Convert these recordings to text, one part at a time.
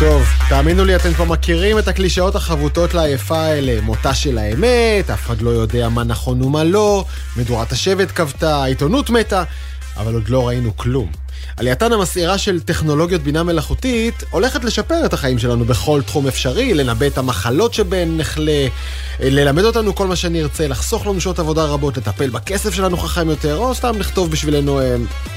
טוב, תאמינו לי, אתם כבר מכירים את הקלישאות החבוטות לעייפה האלה. מותה של האמת, אף אחד לא יודע מה נכון ומה לא, מדורת השבט כבתה, העיתונות מתה, אבל עוד לא ראינו כלום. עלייתן המסעירה של טכנולוגיות בינה מלאכותית הולכת לשפר את החיים שלנו בכל תחום אפשרי, לנבא את המחלות שבהן נחלה, ללמד אותנו כל מה שנרצה, לחסוך לנו שעות עבודה רבות, לטפל בכסף שלנו חכם יותר, או סתם לכתוב בשבילנו אה,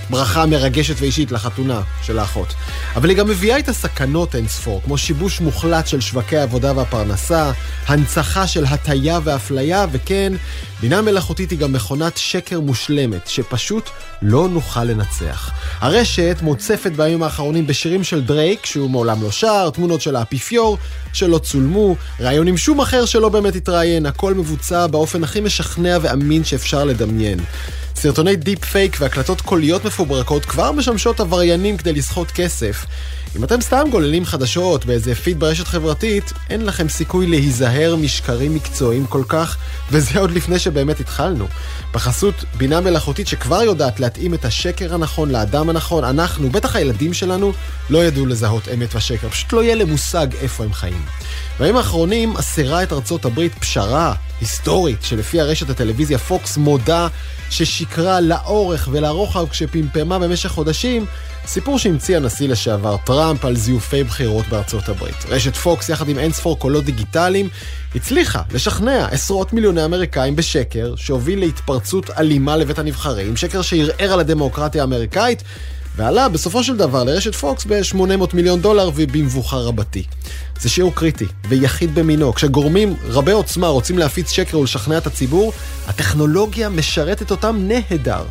ברכה מרגשת ואישית לחתונה של האחות. אבל היא גם מביאה איתה סכנות אינספור, כמו שיבוש מוחלט של שווקי העבודה והפרנסה, הנצחה של הטיה ואפליה, וכן, בינה מלאכותית היא גם מכונת שקר מושלמת, שפשוט לא נוכל לנצח. הרשת מוצפת בימים האחרונים בשירים של דרייק, שהוא מעולם לא שר, תמונות של האפיפיור שלא צולמו, ראיון עם שום אחר שלא באמת התראיין, הכל מבוצע באופן הכי משכנע ואמין שאפשר לדמיין. סרטוני דיפ פייק והקלטות קוליות מפוברקות כבר משמשות עבריינים כדי לסחוט כסף. אם אתם סתם גוללים חדשות באיזה פיד ברשת חברתית, אין לכם סיכוי להיזהר משקרים מקצועיים כל כך, וזה עוד לפני שבאמת התחלנו. בחסות בינה מלאכותית שכבר יודעת להתאים את השקר הנכון לאדם הנכון, אנחנו, בטח הילדים שלנו, לא ידעו לזהות אמת ושקר, פשוט לא יהיה להם מושג איפה הם חיים. בימים האחרונים אסרה את ארצות הברית פשרה היסטורית, שלפיה רשת הטלוויזיה פוקס מודה ששיקרה לאורך ולרוחב כשפמפמה במשך חודשים סיפור שהמציא הנשיא לשעבר טראמפ על זיופי בחירות בארצות הברית. רשת פוקס, יחד עם אינספור קולות דיגיטליים, הצליחה לשכנע עשרות מיליוני אמריקאים בשקר שהוביל להתפרצות אלימה לבית הנבחרים, שקר שערער על הדמוקרטיה האמריקאית, ועלה בסופו של דבר לרשת פוקס ב-800 מיליון דולר ובמבוכה רבתי. זה שיעור קריטי ויחיד במינו. כשגורמים רבי עוצמה רוצים להפיץ שקר ולשכנע את הציבור, הטכנולוגיה משרתת אותם נהדר.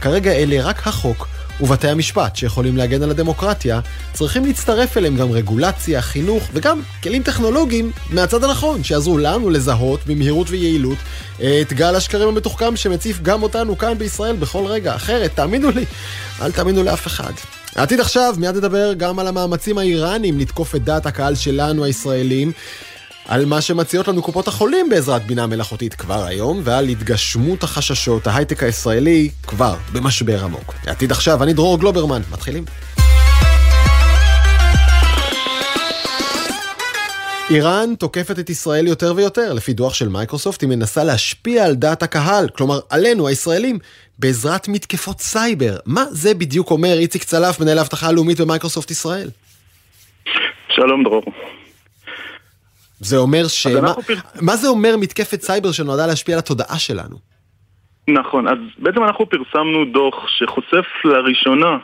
כרגע אלה רק החוק ובתי המשפט, שיכולים להגן על הדמוקרטיה, צריכים להצטרף אליהם גם רגולציה, חינוך וגם כלים טכנולוגיים מהצד הנכון, שיעזרו לנו לזהות במהירות ויעילות את גל השקרים המתוחכם שמציף גם אותנו כאן בישראל בכל רגע. אחרת, תאמינו לי, אל תאמינו לאף אחד. העתיד עכשיו, מיד נדבר גם על המאמצים האיראנים לתקוף את דעת הקהל שלנו הישראלים. על מה שמציעות לנו קופות החולים בעזרת בינה מלאכותית כבר היום, ועל התגשמות החששות, ההייטק הישראלי כבר במשבר עמוק. העתיד עכשיו, אני דרור גלוברמן, מתחילים. איראן תוקפת את ישראל יותר ויותר. לפי דוח של מייקרוסופט, היא מנסה להשפיע על דעת הקהל, כלומר עלינו, הישראלים, בעזרת מתקפות סייבר. מה זה בדיוק אומר איציק צלף, מנהל האבטחה הלאומית במייקרוסופט ישראל? שלום דרור. זה אומר ש... מה, פר... מה זה אומר מתקפת סייבר שנועדה להשפיע על התודעה שלנו? נכון, אז בעצם אנחנו פרסמנו דוח שחושף לראשונה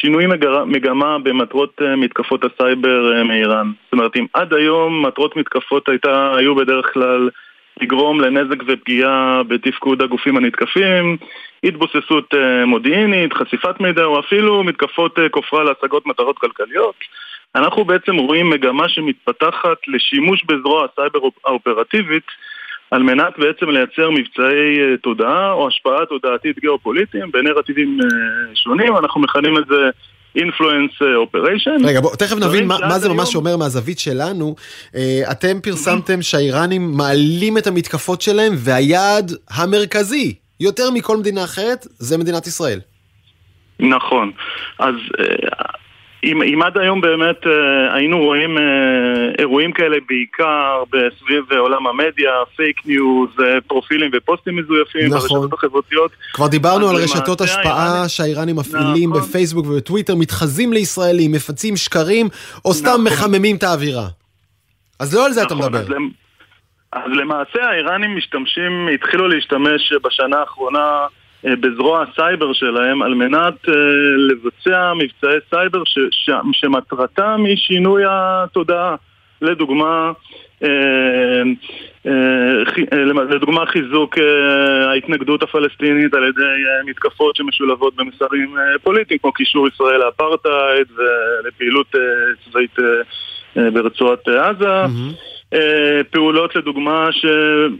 שינוי מגמה במטרות אה, מתקפות הסייבר אה, מאיראן. זאת אומרת, אם עד היום מטרות מתקפות הייתה, היו בדרך כלל לגרום לנזק ופגיעה בתפקוד הגופים הנתקפים, התבוססות אה, מודיעינית, חשיפת מידע או אפילו מתקפות כופרה להשגות מטרות כלכליות. אנחנו בעצם רואים מגמה שמתפתחת לשימוש בזרוע הסייבר האופרטיבית על מנת בעצם לייצר מבצעי אה, תודעה או השפעה תודעתית גיאופוליטיים בנרטיבים אה, שונים, אנחנו מכנים את זה influence operation. רגע, בוא, תכף נבין מה, מה זה ממש אומר מהזווית שלנו. אה, אתם פרסמתם שהאיראנים מעלים את המתקפות שלהם והיעד המרכזי, יותר מכל מדינה אחרת, זה מדינת ישראל. נכון. אז אם, אם עד היום באמת אה, היינו רואים אה, אירועים כאלה בעיקר בסביב עולם המדיה, פייק ניוז, אה, פרופילים ופוסטים מזויפים נכון. ברשתות החברתיות. כבר דיברנו על רשתות השפעה האיראנים... שהאיראנים מפעילים נכון. בפייסבוק ובטוויטר, מתחזים לישראלים, מפיצים שקרים, או סתם נכון. מחממים את האווירה. אז לא על זה נכון, אתה מדבר. אז, אז למעשה האיראנים משתמשים, התחילו להשתמש בשנה האחרונה אה, בזרוע הסייבר שלהם על מנת uh, לבצע מבצעי סייבר ש, ש, שמטרתם היא שינוי התודעה. לדוגמה, uh, לדוגמה חיזוק ההתנגדות הפלסטינית על ידי מתקפות שמשולבות במסרים פוליטיים כמו קישור ישראל לאפרטהייד ולפעילות צבאית ברצועת עזה. Mm-hmm. אה, פעולות לדוגמה ש...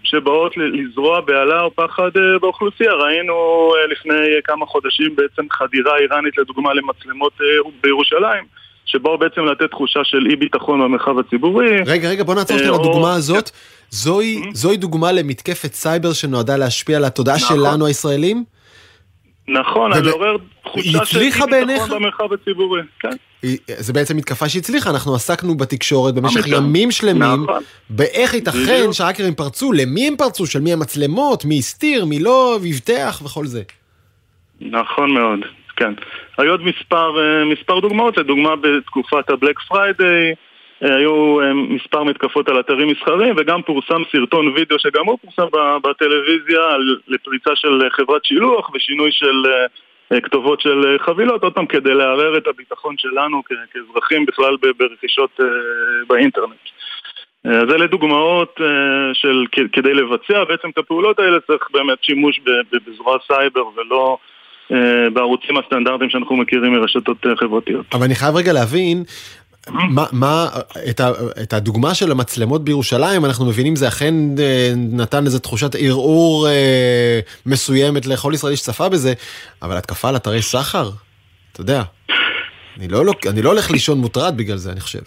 שבאות לזרוע בהלה או פחד אה, באוכלוסייה. ראינו אה, לפני כמה חודשים בעצם חדירה איראנית לדוגמה למצלמות בירושלים. שבאו בעצם לתת תחושה של אי ביטחון במרחב הציבורי. רגע, רגע, בוא נעצור שנייה לדוגמה הזאת. זוהי, mm-hmm. זוהי דוגמה למתקפת סייבר שנועדה להשפיע על התודעה נכון. שלנו הישראלים? נכון, לעורר היא תחושה של בעיניך? אי-ביטחון במרחב הציבורי, כן. זה בעצם מתקפה שהצליחה, אנחנו עסקנו בתקשורת במשך. ימים שלמים, נכון. באיך ייתכן. שהאקרים פרצו, למי הם פרצו, של מי המצלמות, מי הסתיר, מי לא, הבטח וכל זה. נכון מאוד, כן. היו עוד מספר, אה, מספר דוגמאות, לדוגמה בתקופת הבלק פריידיי, היו אה, מספר מתקפות על אתרים מסחריים וגם פורסם סרטון וידאו שגם הוא פורסם בטלוויזיה לפריצה של אה, חברת שילוח ושינוי של אה, כתובות של חבילות, עוד פעם כדי לערער את הביטחון שלנו כאזרחים בכלל ברכישות באינטרנט. אז אלה דוגמאות של כדי לבצע בעצם את הפעולות האלה צריך באמת שימוש בזרוע סייבר ולא בערוצים הסטנדרטיים שאנחנו מכירים מרשתות חברתיות. אבל אני חייב רגע להבין, מה, מה, את, ה, את הדוגמה של המצלמות בירושלים, אנחנו מבינים זה אכן אה, נתן איזו תחושת ערעור אה, מסוימת לכל ישראלי שצפה בזה, אבל התקפה על אתרי סחר, אתה יודע, אני לא, לא, אני לא הולך לישון מוטרד בגלל זה, אני חושב.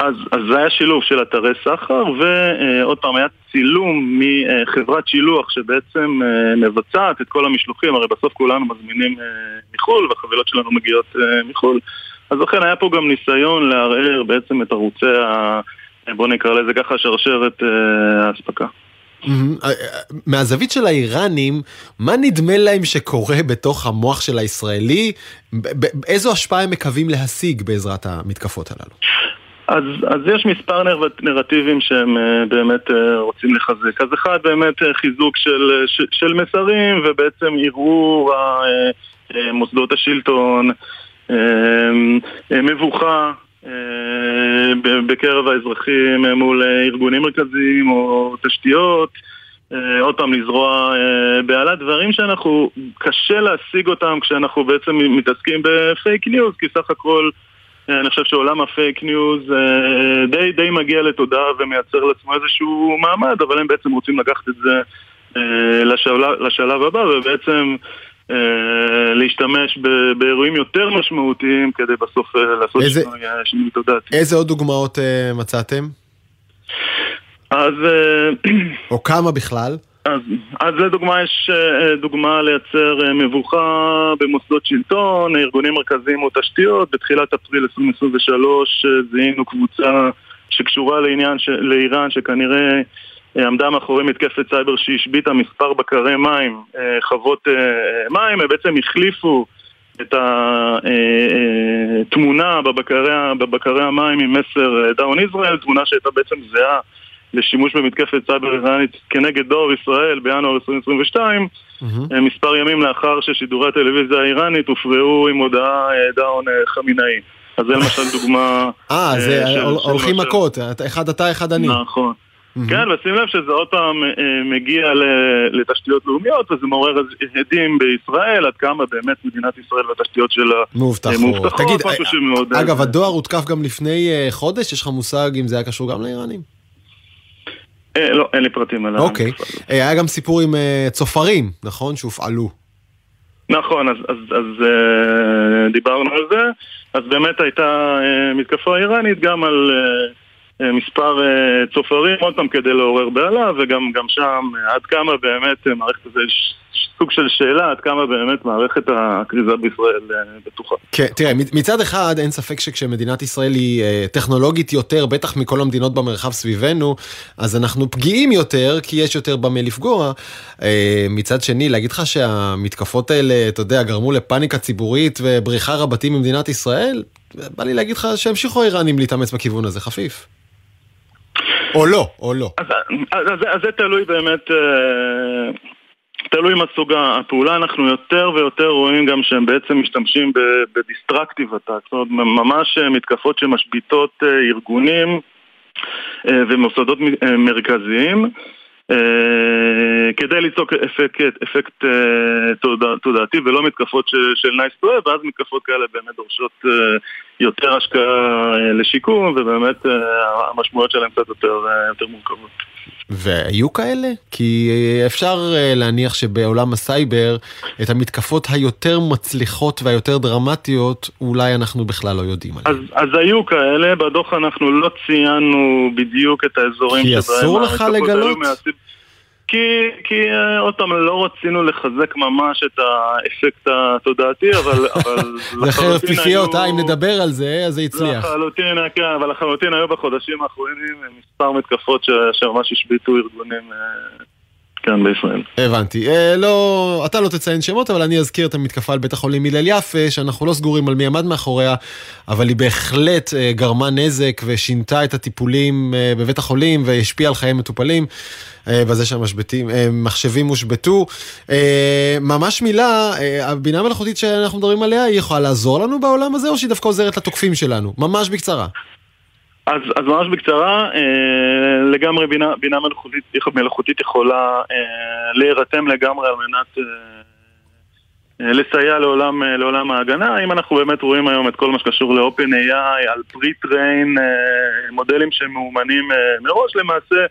אז, אז זה היה שילוב של אתרי סחר, ועוד פעם היה צילום מחברת שילוח שבעצם אה, מבצעת את כל המשלוחים, הרי בסוף כולנו מזמינים אה, מחו"ל והחבילות שלנו מגיעות אה, מחו"ל, אז לכן היה פה גם ניסיון לערער בעצם את ערוצי ה... בוא נקרא לזה ככה שרשרת אה, האספקה. אה, אה, מהזווית של האיראנים, מה נדמה להם שקורה בתוך המוח של הישראלי? איזו השפעה הם מקווים להשיג בעזרת המתקפות הללו? אז, אז יש מספר נר, נרטיבים שהם uh, באמת רוצים לחזק. אז אחד באמת חיזוק של, uh, ש, של מסרים ובעצם ערעור מוסדות השלטון, מבוכה uh, ב- בקרב האזרחים uh, מול ארגונים מרכזיים או תשתיות. עוד פעם לזרוע בהלה דברים שאנחנו, קשה להשיג אותם כשאנחנו בעצם מתעסקים בפייק ניוז כי סך הכל אני חושב שעולם הפייק ניוז אה, די, די מגיע לתודעה ומייצר לעצמו איזשהו מעמד, אבל הם בעצם רוצים לקחת את זה אה, לשלב, לשלב הבא ובעצם אה, להשתמש ב- באירועים יותר משמעותיים כדי בסוף אה, לעשות איזה- שינוי, אה, שינוי תודעתי. איזה עוד דוגמאות אה, מצאתם? אז, אה, או כמה בכלל? אז, אז לדוגמה יש אה, דוגמה לייצר אה, מבוכה במוסדות שלטון, ארגונים מרכזיים או תשתיות. בתחילת אפריל 2023 אה, זיהינו קבוצה שקשורה לעניין ש... לאיראן שכנראה אה, עמדה מאחורי מתקפת סייבר שהשביתה מספר בקרי מים, אה, חוות אה, אה, מים, הם בעצם החליפו את התמונה בבקרי, בבקרי המים עם מסר Down Israel, תמונה שהייתה בעצם זהה לשימוש במתקפת סייבר איראנית כנגד דואר ישראל בינואר 2022, mm-hmm. אה, מספר ימים לאחר ששידורי הטלוויזיה האיראנית הופרעו עם הודעה דאון חמינאי. אז זה למשל דוגמה... אה, זה הולכים. מכות, אחד אתה, אחד אני. נכון. כן, ושים לב שזה עוד פעם אה, מגיע לתשתיות לאומיות וזה מעורר הדים בישראל עד כמה באמת מדינת ישראל והתשתיות שלה מאובטחות. אה, מאובטחות, תגיד, משהו אה, שמאוד... אגב, הדואר הותקף גם לפני חודש, יש לך מושג אם זה היה קשור גם לאיראנים? לא, אין לי פרטים על אוקיי. אה, היה גם סיפור עם צופרים, נכון? שהופעלו. נכון, אז, אז, אז דיברנו על זה. אז באמת הייתה מתקפה איראנית גם על מספר אה, צופרים, עוד פעם כדי לעורר בהלה, וגם גם שם אה, עד כמה באמת אה, מערכת הזה, יש סוג של שאלה עד כמה באמת מערכת הכריזה בישראל אה, בטוחה. כן, תראה, מצ- מצד אחד אין ספק שכשמדינת ישראל היא אה, טכנולוגית יותר, בטח מכל המדינות במרחב סביבנו, אז אנחנו פגיעים יותר, כי יש יותר במה לפגוע. אה, מצד שני, להגיד לך שהמתקפות האלה, אתה יודע, גרמו לפאניקה ציבורית ובריחה רבתי ממדינת ישראל, בא לי להגיד לך שהמשיכו האיראנים להתאמץ בכיוון הזה, חפיף. או לא, או לא. אז, אז, אז, אז זה תלוי באמת, אה, תלוי מה סוג הפעולה, אנחנו יותר ויותר רואים גם שהם בעצם משתמשים בדיסטרקטיב אטאק, זאת אומרת ממש אה, מתקפות שמשביתות אה, ארגונים ומוסדות מרכזיים. כדי ליצוק אפקט, אפקט אה, תודע, תודעתי ולא מתקפות ש, של nice to have, ואז מתקפות כאלה באמת דורשות אה, יותר השקעה אה, לשיקום, ובאמת אה, המשמעויות שלהם קצת יותר, אה, יותר מורכבות. והיו כאלה? כי אה, אפשר אה, להניח שבעולם הסייבר, את המתקפות היותר מצליחות והיותר דרמטיות, אולי אנחנו בכלל לא יודעים עליהן. אז, אז היו כאלה, בדוח אנחנו לא ציינו בדיוק את האזורים כי אסור לך לגלות? כי, כי אה, עוד פעם, לא רצינו לחזק ממש את האפקט התודעתי, אבל... אבל זה חרב פיפיות, אה, אם נדבר על זה, אז זה הצליח. לחלוטין, כן, אבל לחלוטין היו בחודשים האחרונים מספר מתקפות אשר ממש השביתו ארגונים אה, כאן בישראל. הבנתי. אה, לא, אתה לא תציין שמות, אבל אני אזכיר את המתקפה על בית החולים הלל יפה, שאנחנו לא סגורים על מי עמד מאחוריה, אבל היא בהחלט אה, גרמה נזק ושינתה את הטיפולים אה, בבית החולים והשפיעה על חיי מטופלים. אה, בזה שהמחשבים אה, הושבתו. אה, ממש מילה, הבינה המלאכותית שאנחנו מדברים עליה, היא יכולה לעזור לנו בעולם הזה, או שהיא דווקא עוזרת לתוקפים שלנו? ממש בקצרה. אז, אז ממש בקצרה, אה, לגמרי בינה, בינה מלאכותית, מלאכותית יכולה אה, להירתם לגמרי על מנת אה, לסייע לעולם, לעולם ההגנה. אם אנחנו באמת רואים היום את כל מה שקשור ל-OpenAI, על אה, מודלים שמאומנים מראש, למעשה,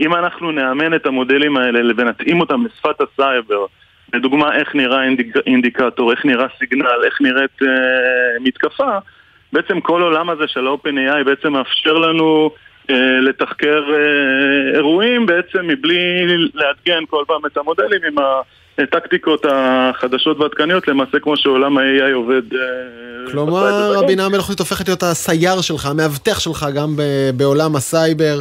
אם אנחנו נאמן את המודלים האלה ונתאים אותם לשפת הסייבר, לדוגמה איך נראה אינדיק, אינדיקטור, איך נראה סיגנל, איך נראית אה, מתקפה, בעצם כל העולם הזה של OpenAI בעצם מאפשר לנו אה, לתחקר אה, אירועים בעצם מבלי לעדכן כל פעם את המודלים עם הטקטיקות החדשות והעדכניות, למעשה כמו שעולם ה-AI עובד. אה, כלומר, הבינה המלאכותית הופכת להיות הסייר שלך, המאבטח שלך גם בעולם הסייבר.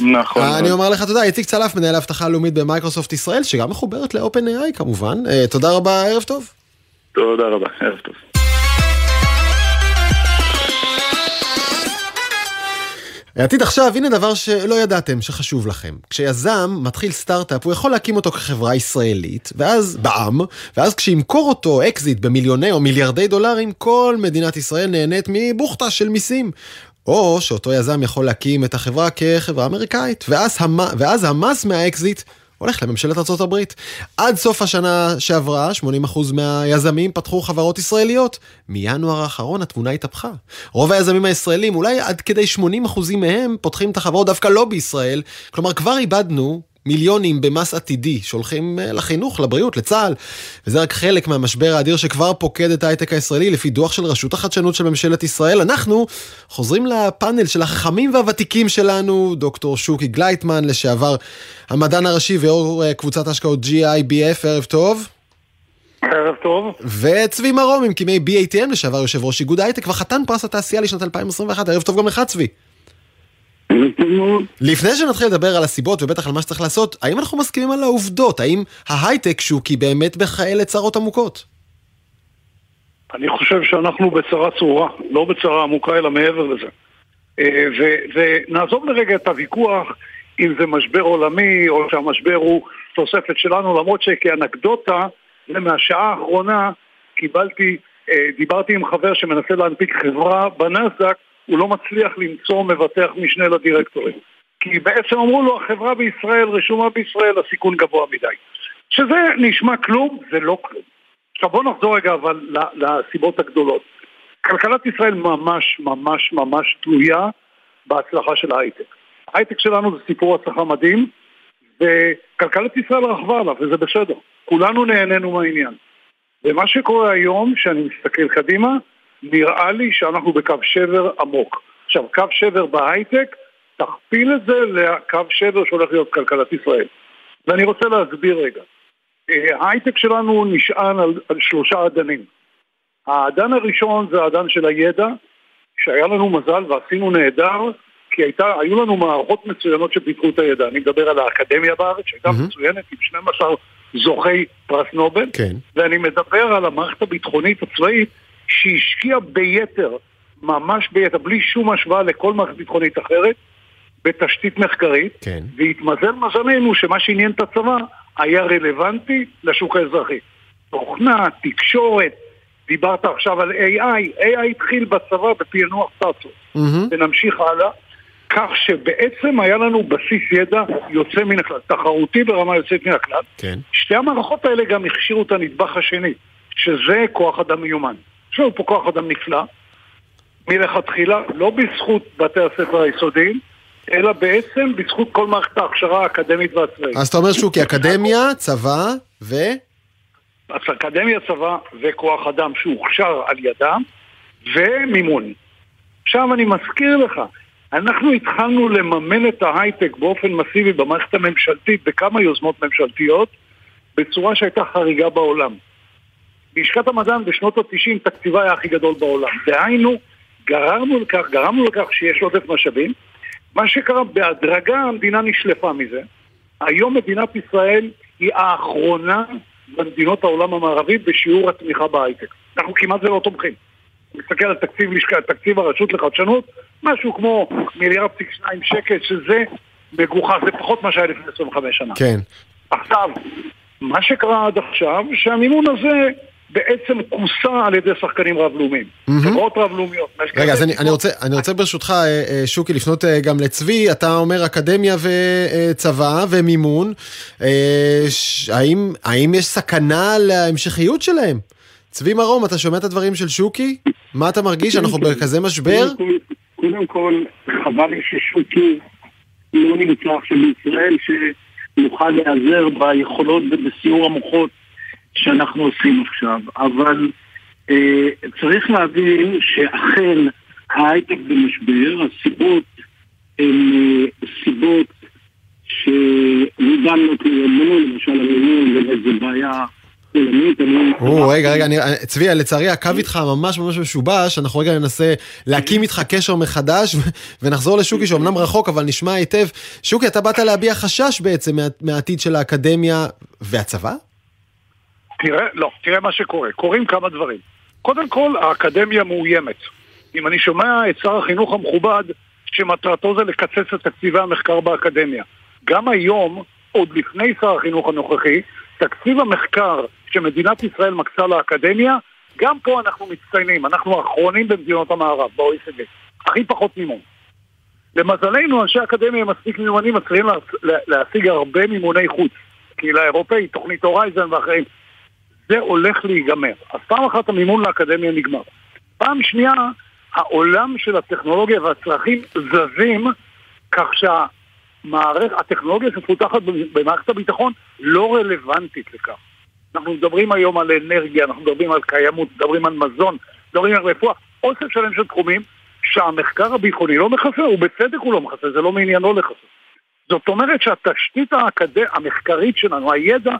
נכון. אני אומר לך תודה, איציק צלף, מנהל האבטחה הלאומית במייקרוסופט ישראל, שגם מחוברת ל-OpenAI כמובן. אה, תודה רבה, ערב טוב. תודה רבה, ערב טוב. העתיד עכשיו, הנה דבר שלא ידעתם, שחשוב לכם. כשיזם מתחיל סטארט-אפ, הוא יכול להקים אותו כחברה ישראלית, ואז בעם, ואז כשימכור אותו אקזיט במיליוני או מיליארדי דולרים, כל מדינת ישראל נהנית מבוכטה של מיסים. או שאותו יזם יכול להקים את החברה כחברה אמריקאית, ואז, המ... ואז המס מהאקזיט הולך לממשלת ארה"ב. עד סוף השנה שעברה, 80% מהיזמים פתחו חברות ישראליות. מינואר האחרון התמונה התהפכה. רוב היזמים הישראלים, אולי עד כדי 80% מהם, פותחים את החברות דווקא לא בישראל. כלומר, כבר איבדנו מיליונים במס עתידי שהולכים אה, לחינוך, לבריאות, לצה"ל. וזה רק חלק מהמשבר האדיר שכבר פוקד את ההייטק הישראלי לפי דוח של רשות החדשנות של ממשלת ישראל. אנחנו חוזרים לפאנל של החכמים והוותיקים שלנו, דוקטור שוקי גלייטמן, לשעבר המדען הראשי ויו"ר אה, קבוצת השקעות GIBF, ערב טוב. ערב טוב. וצבי מרום, ממקימי BATM, לשעבר יושב ראש איגוד ההייטק וחתן פרס התעשייה לשנת 2021, ערב טוב גם לך צבי. לפני שנתחיל לדבר על הסיבות ובטח על מה שצריך לעשות, האם אנחנו מסכימים על העובדות? האם ההייטק שוקי באמת בכאלה צרות עמוקות? אני חושב שאנחנו בצרה צרורה, לא בצרה עמוקה אלא מעבר לזה. אה, ונעזוב לרגע את הוויכוח אם זה משבר עולמי או שהמשבר הוא תוספת שלנו, למרות שכאנקדוטה, ומהשעה האחרונה קיבלתי, אה, דיברתי עם חבר שמנסה להנפיק חברה בנסדק הוא לא מצליח למצוא מבטח משנה לדירקטורים. כי בעצם אמרו לו, החברה בישראל רשומה בישראל, הסיכון גבוה מדי. שזה נשמע כלום, זה לא כלום. עכשיו בואו נחזור רגע אבל לסיבות הגדולות. כלכלת ישראל ממש ממש ממש תלויה בהצלחה של ההייטק. ההייטק שלנו זה סיפור הצלחה מדהים, וכלכלת ישראל רכבה עליו, וזה בסדר. כולנו נהנינו מהעניין. ומה שקורה היום, שאני מסתכל קדימה, נראה לי שאנחנו בקו שבר עמוק. עכשיו, קו שבר בהייטק, תכפיל את זה לקו שבר שהולך להיות כלכלת ישראל. ואני רוצה להסביר רגע. אה, ההייטק שלנו נשען על, על שלושה אדנים. האדן הראשון זה האדן של הידע, שהיה לנו מזל ועשינו נהדר, כי הייתה, היו לנו מערכות מצוינות שפיתחו את הידע. אני מדבר על האקדמיה בארץ, שהייתה mm-hmm. מצוינת עם 12 זוכי פרס נובל, כן. ואני מדבר על המערכת הביטחונית הצבאית, שהשקיע ביתר, ממש ביתר, בלי שום השוואה לכל מערכת ביטחונית אחרת, בתשתית מחקרית, כן. והתמזל מזלנו שמה שעניין את הצבא היה רלוונטי לשוק האזרחי. תוכנה, תקשורת, דיברת עכשיו על AI, AI התחיל בצבא בפענוח סטטוס, mm-hmm. ונמשיך הלאה, כך שבעצם היה לנו בסיס ידע יוצא מן הכלל, תחרותי ברמה יוצאת מן הכלל. כן. שתי המערכות האלה גם הכשירו את הנדבך השני, שזה כוח אדם מיומן. יש לנו פה כוח אדם נפלא, מלכתחילה, לא בזכות בתי הספר היסודיים, אלא בעצם בזכות כל מערכת ההכשרה האקדמית והצבאית. אז אתה אומר שהוא כאקדמיה, צבא ו... אז אקדמיה, צבא וכוח אדם שהוכשר על ידם, ומימון. עכשיו אני מזכיר לך, אנחנו התחלנו לממן את ההייטק באופן מסיבי במערכת הממשלתית בכמה יוזמות ממשלתיות בצורה שהייתה חריגה בעולם. לשכת המדען בשנות ה-90 תקציבה היה הכי גדול בעולם. דהיינו, גררנו לכך, גרמנו לכך שיש עודף משאבים. מה שקרה, בהדרגה המדינה נשלפה מזה. היום מדינת ישראל היא האחרונה במדינות העולם המערבי בשיעור התמיכה בהייטק. אנחנו כמעט ולא תומכים. מסתכל על תקציב, לשכה, תקציב הרשות לחדשנות, משהו כמו מיליארד פסיק שניים שקל, שזה מגוחך, זה פחות מה שהיה לפני 25 שנה. כן. עכשיו, מה שקרה עד עכשיו, שהמימון הזה בעצם כוסה על ידי שחקנים רב-לאומיים. חברות רב-לאומיות. רגע, אז אני, אני, רוצה, אני רוצה ברשותך, אה, אה, שוקי, לפנות אה, גם לצבי. אתה אומר אקדמיה וצבא ומימון. האם יש סכנה להמשכיות שלהם? צבי מרום, אתה שומע את הדברים של שוקי? מה אתה מרגיש? אנחנו בכזה משבר? קודם כל, חבל לי ששוקי לא נמצא עכשיו בישראל, שנוכל להיעזר ביכולות ובסיור המוחות שאנחנו עושים עכשיו. אבל אה, צריך להבין שאכן ההייטק במשבר, הסיבות הן אה, סיבות שניתן לא תלוינו, למשל המימון, ובאיזה בעיה או, רגע, רגע, צבי, לצערי הקו איתך ממש ממש משובש, אנחנו רגע ננסה להקים איתך קשר מחדש ונחזור לשוקי שאומנם רחוק אבל נשמע היטב. שוקי, אתה באת להביע חשש בעצם מהעתיד של האקדמיה והצבא? תראה, לא, תראה מה שקורה. קורים כמה דברים. קודם כל, האקדמיה מאוימת. אם אני שומע את שר החינוך המכובד, שמטרתו זה לקצץ את תקציבי המחקר באקדמיה. גם היום, עוד לפני שר החינוך הנוכחי, תקציב המחקר שמדינת ישראל מקצה לאקדמיה, גם פה אנחנו מצטיינים, אנחנו האחרונים במדינות המערב, ב-OECD. הכי פחות מימון. למזלנו, אנשי אקדמיה מספיק מיומנים, מצליחים להשיג הרבה מימוני חוץ. קהילה אירופאית, תוכנית הורייזן ואחרים. זה הולך להיגמר. אז פעם אחת המימון לאקדמיה נגמר. פעם שנייה, העולם של הטכנולוגיה והצרכים זזים כך שהטכנולוגיה שמפותחת במערכת הביטחון לא רלוונטית לכך. אנחנו מדברים היום על אנרגיה, אנחנו מדברים על קיימות, מדברים על מזון, מדברים על רפואה, אוסף שלם של תחומים שהמחקר הביטחוני לא מכסה, ובצדק הוא לא מכסה, זה לא מעניינו לכסה. זאת אומרת שהתשתית האקד... המחקרית שלנו, הידע,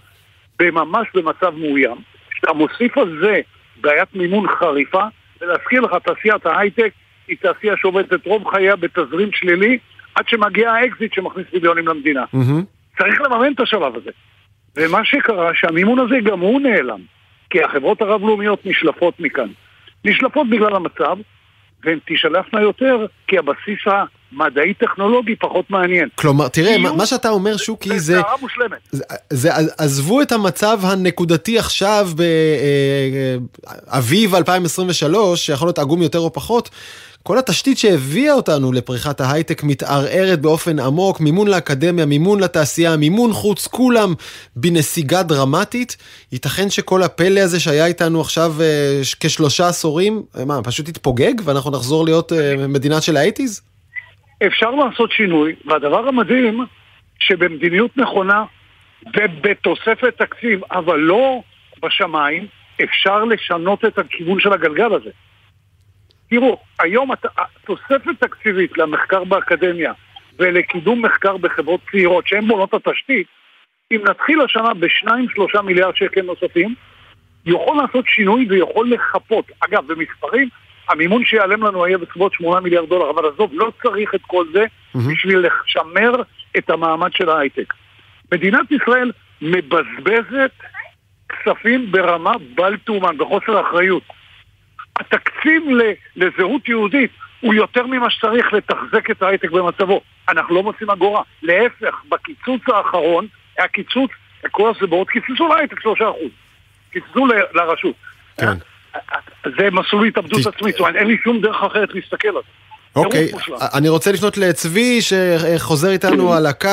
בממש במצב מאוים. כשאתה מוסיף על זה בעיית מימון חריפה, ולהזכיר לך, תעשיית ההייטק היא תעשייה שעובדת את רוב חייה בתזרים שלילי, עד שמגיע האקזיט שמכניס מיליונים למדינה. Mm-hmm. צריך לממן את השלב הזה. ומה שקרה, שהמימון הזה גם הוא נעלם. כי החברות הרב-לאומיות נשלפות מכאן. נשלפות בגלל המצב, והן תשלפנה יותר, כי הבסיס המדעי-טכנולוגי פחות מעניין. כלומר, תראה, מה, מה שאתה אומר, שוקי, זה... זה הערה מושלמת. זה, זה, עזבו את המצב הנקודתי עכשיו באביב אה, 2023, שיכול להיות עגום יותר או פחות. כל התשתית שהביאה אותנו לפריחת ההייטק מתערערת באופן עמוק, מימון לאקדמיה, מימון לתעשייה, מימון חוץ, כולם בנסיגה דרמטית. ייתכן שכל הפלא הזה שהיה איתנו עכשיו אה, כשלושה עשורים, אה, מה, פשוט יתפוגג ואנחנו נחזור להיות מדינה של האייטיז? אפשר לעשות שינוי, והדבר המדהים, שבמדיניות נכונה ובתוספת תקציב, אבל לא בשמיים, אפשר לשנות את הכיוון של הגלגל הזה. תראו, היום תוספת תקציבית למחקר באקדמיה ולקידום מחקר בחברות צעירות שהן בונות התשתית, אם נתחיל השנה בשניים שלושה מיליארד שקל נוספים, יכול לעשות שינוי ויכול לחפות. אגב, במספרים, המימון שיעלם לנו היה בסביבות 8 מיליארד דולר, אבל עזוב, לא צריך את כל זה mm-hmm. בשביל לשמר את המעמד של ההייטק. מדינת ישראל מבזבזת כספים ברמה בל תאומן, בחוסר אחריות. התקציב לזהות יהודית הוא יותר ממה שצריך לתחזק את ההייטק במצבו. אנחנו לא מוצאים אגורה. להפך, בקיצוץ האחרון, היה קיצוץ, קוראים לזה בעוד קיצצו להייטק שלושה אחוז. קיצצו לרשות. כן. זה מסלול התאבדות עצמית, אין לי שום דרך אחרת להסתכל על זה. אוקיי, אני רוצה לפנות לצבי שחוזר איתנו על הקו.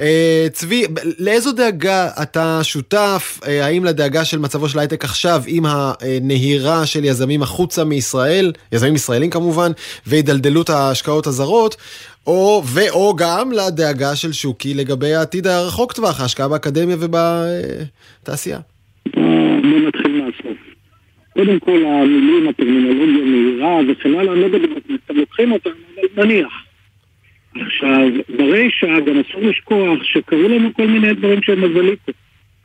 אה, צבי, לאיזו דאגה אתה שותף? אה, האם לדאגה של מצבו של הייטק עכשיו עם הנהירה של יזמים החוצה מישראל, יזמים ישראלים כמובן, והידלדלות ההשקעות הזרות, או ואו גם לדאגה של שוקי לגבי העתיד הרחוק טווח, ההשקעה באקדמיה ובתעשייה. קודם כל המילים, הטרמינולוגיה מהירה וכן הלאה, אני לא יודע אם אתם לוקחים אותם, אבל נניח. עכשיו, ברישא גם אסור לשכוח שקרו לנו כל מיני דברים שהם מזליתו.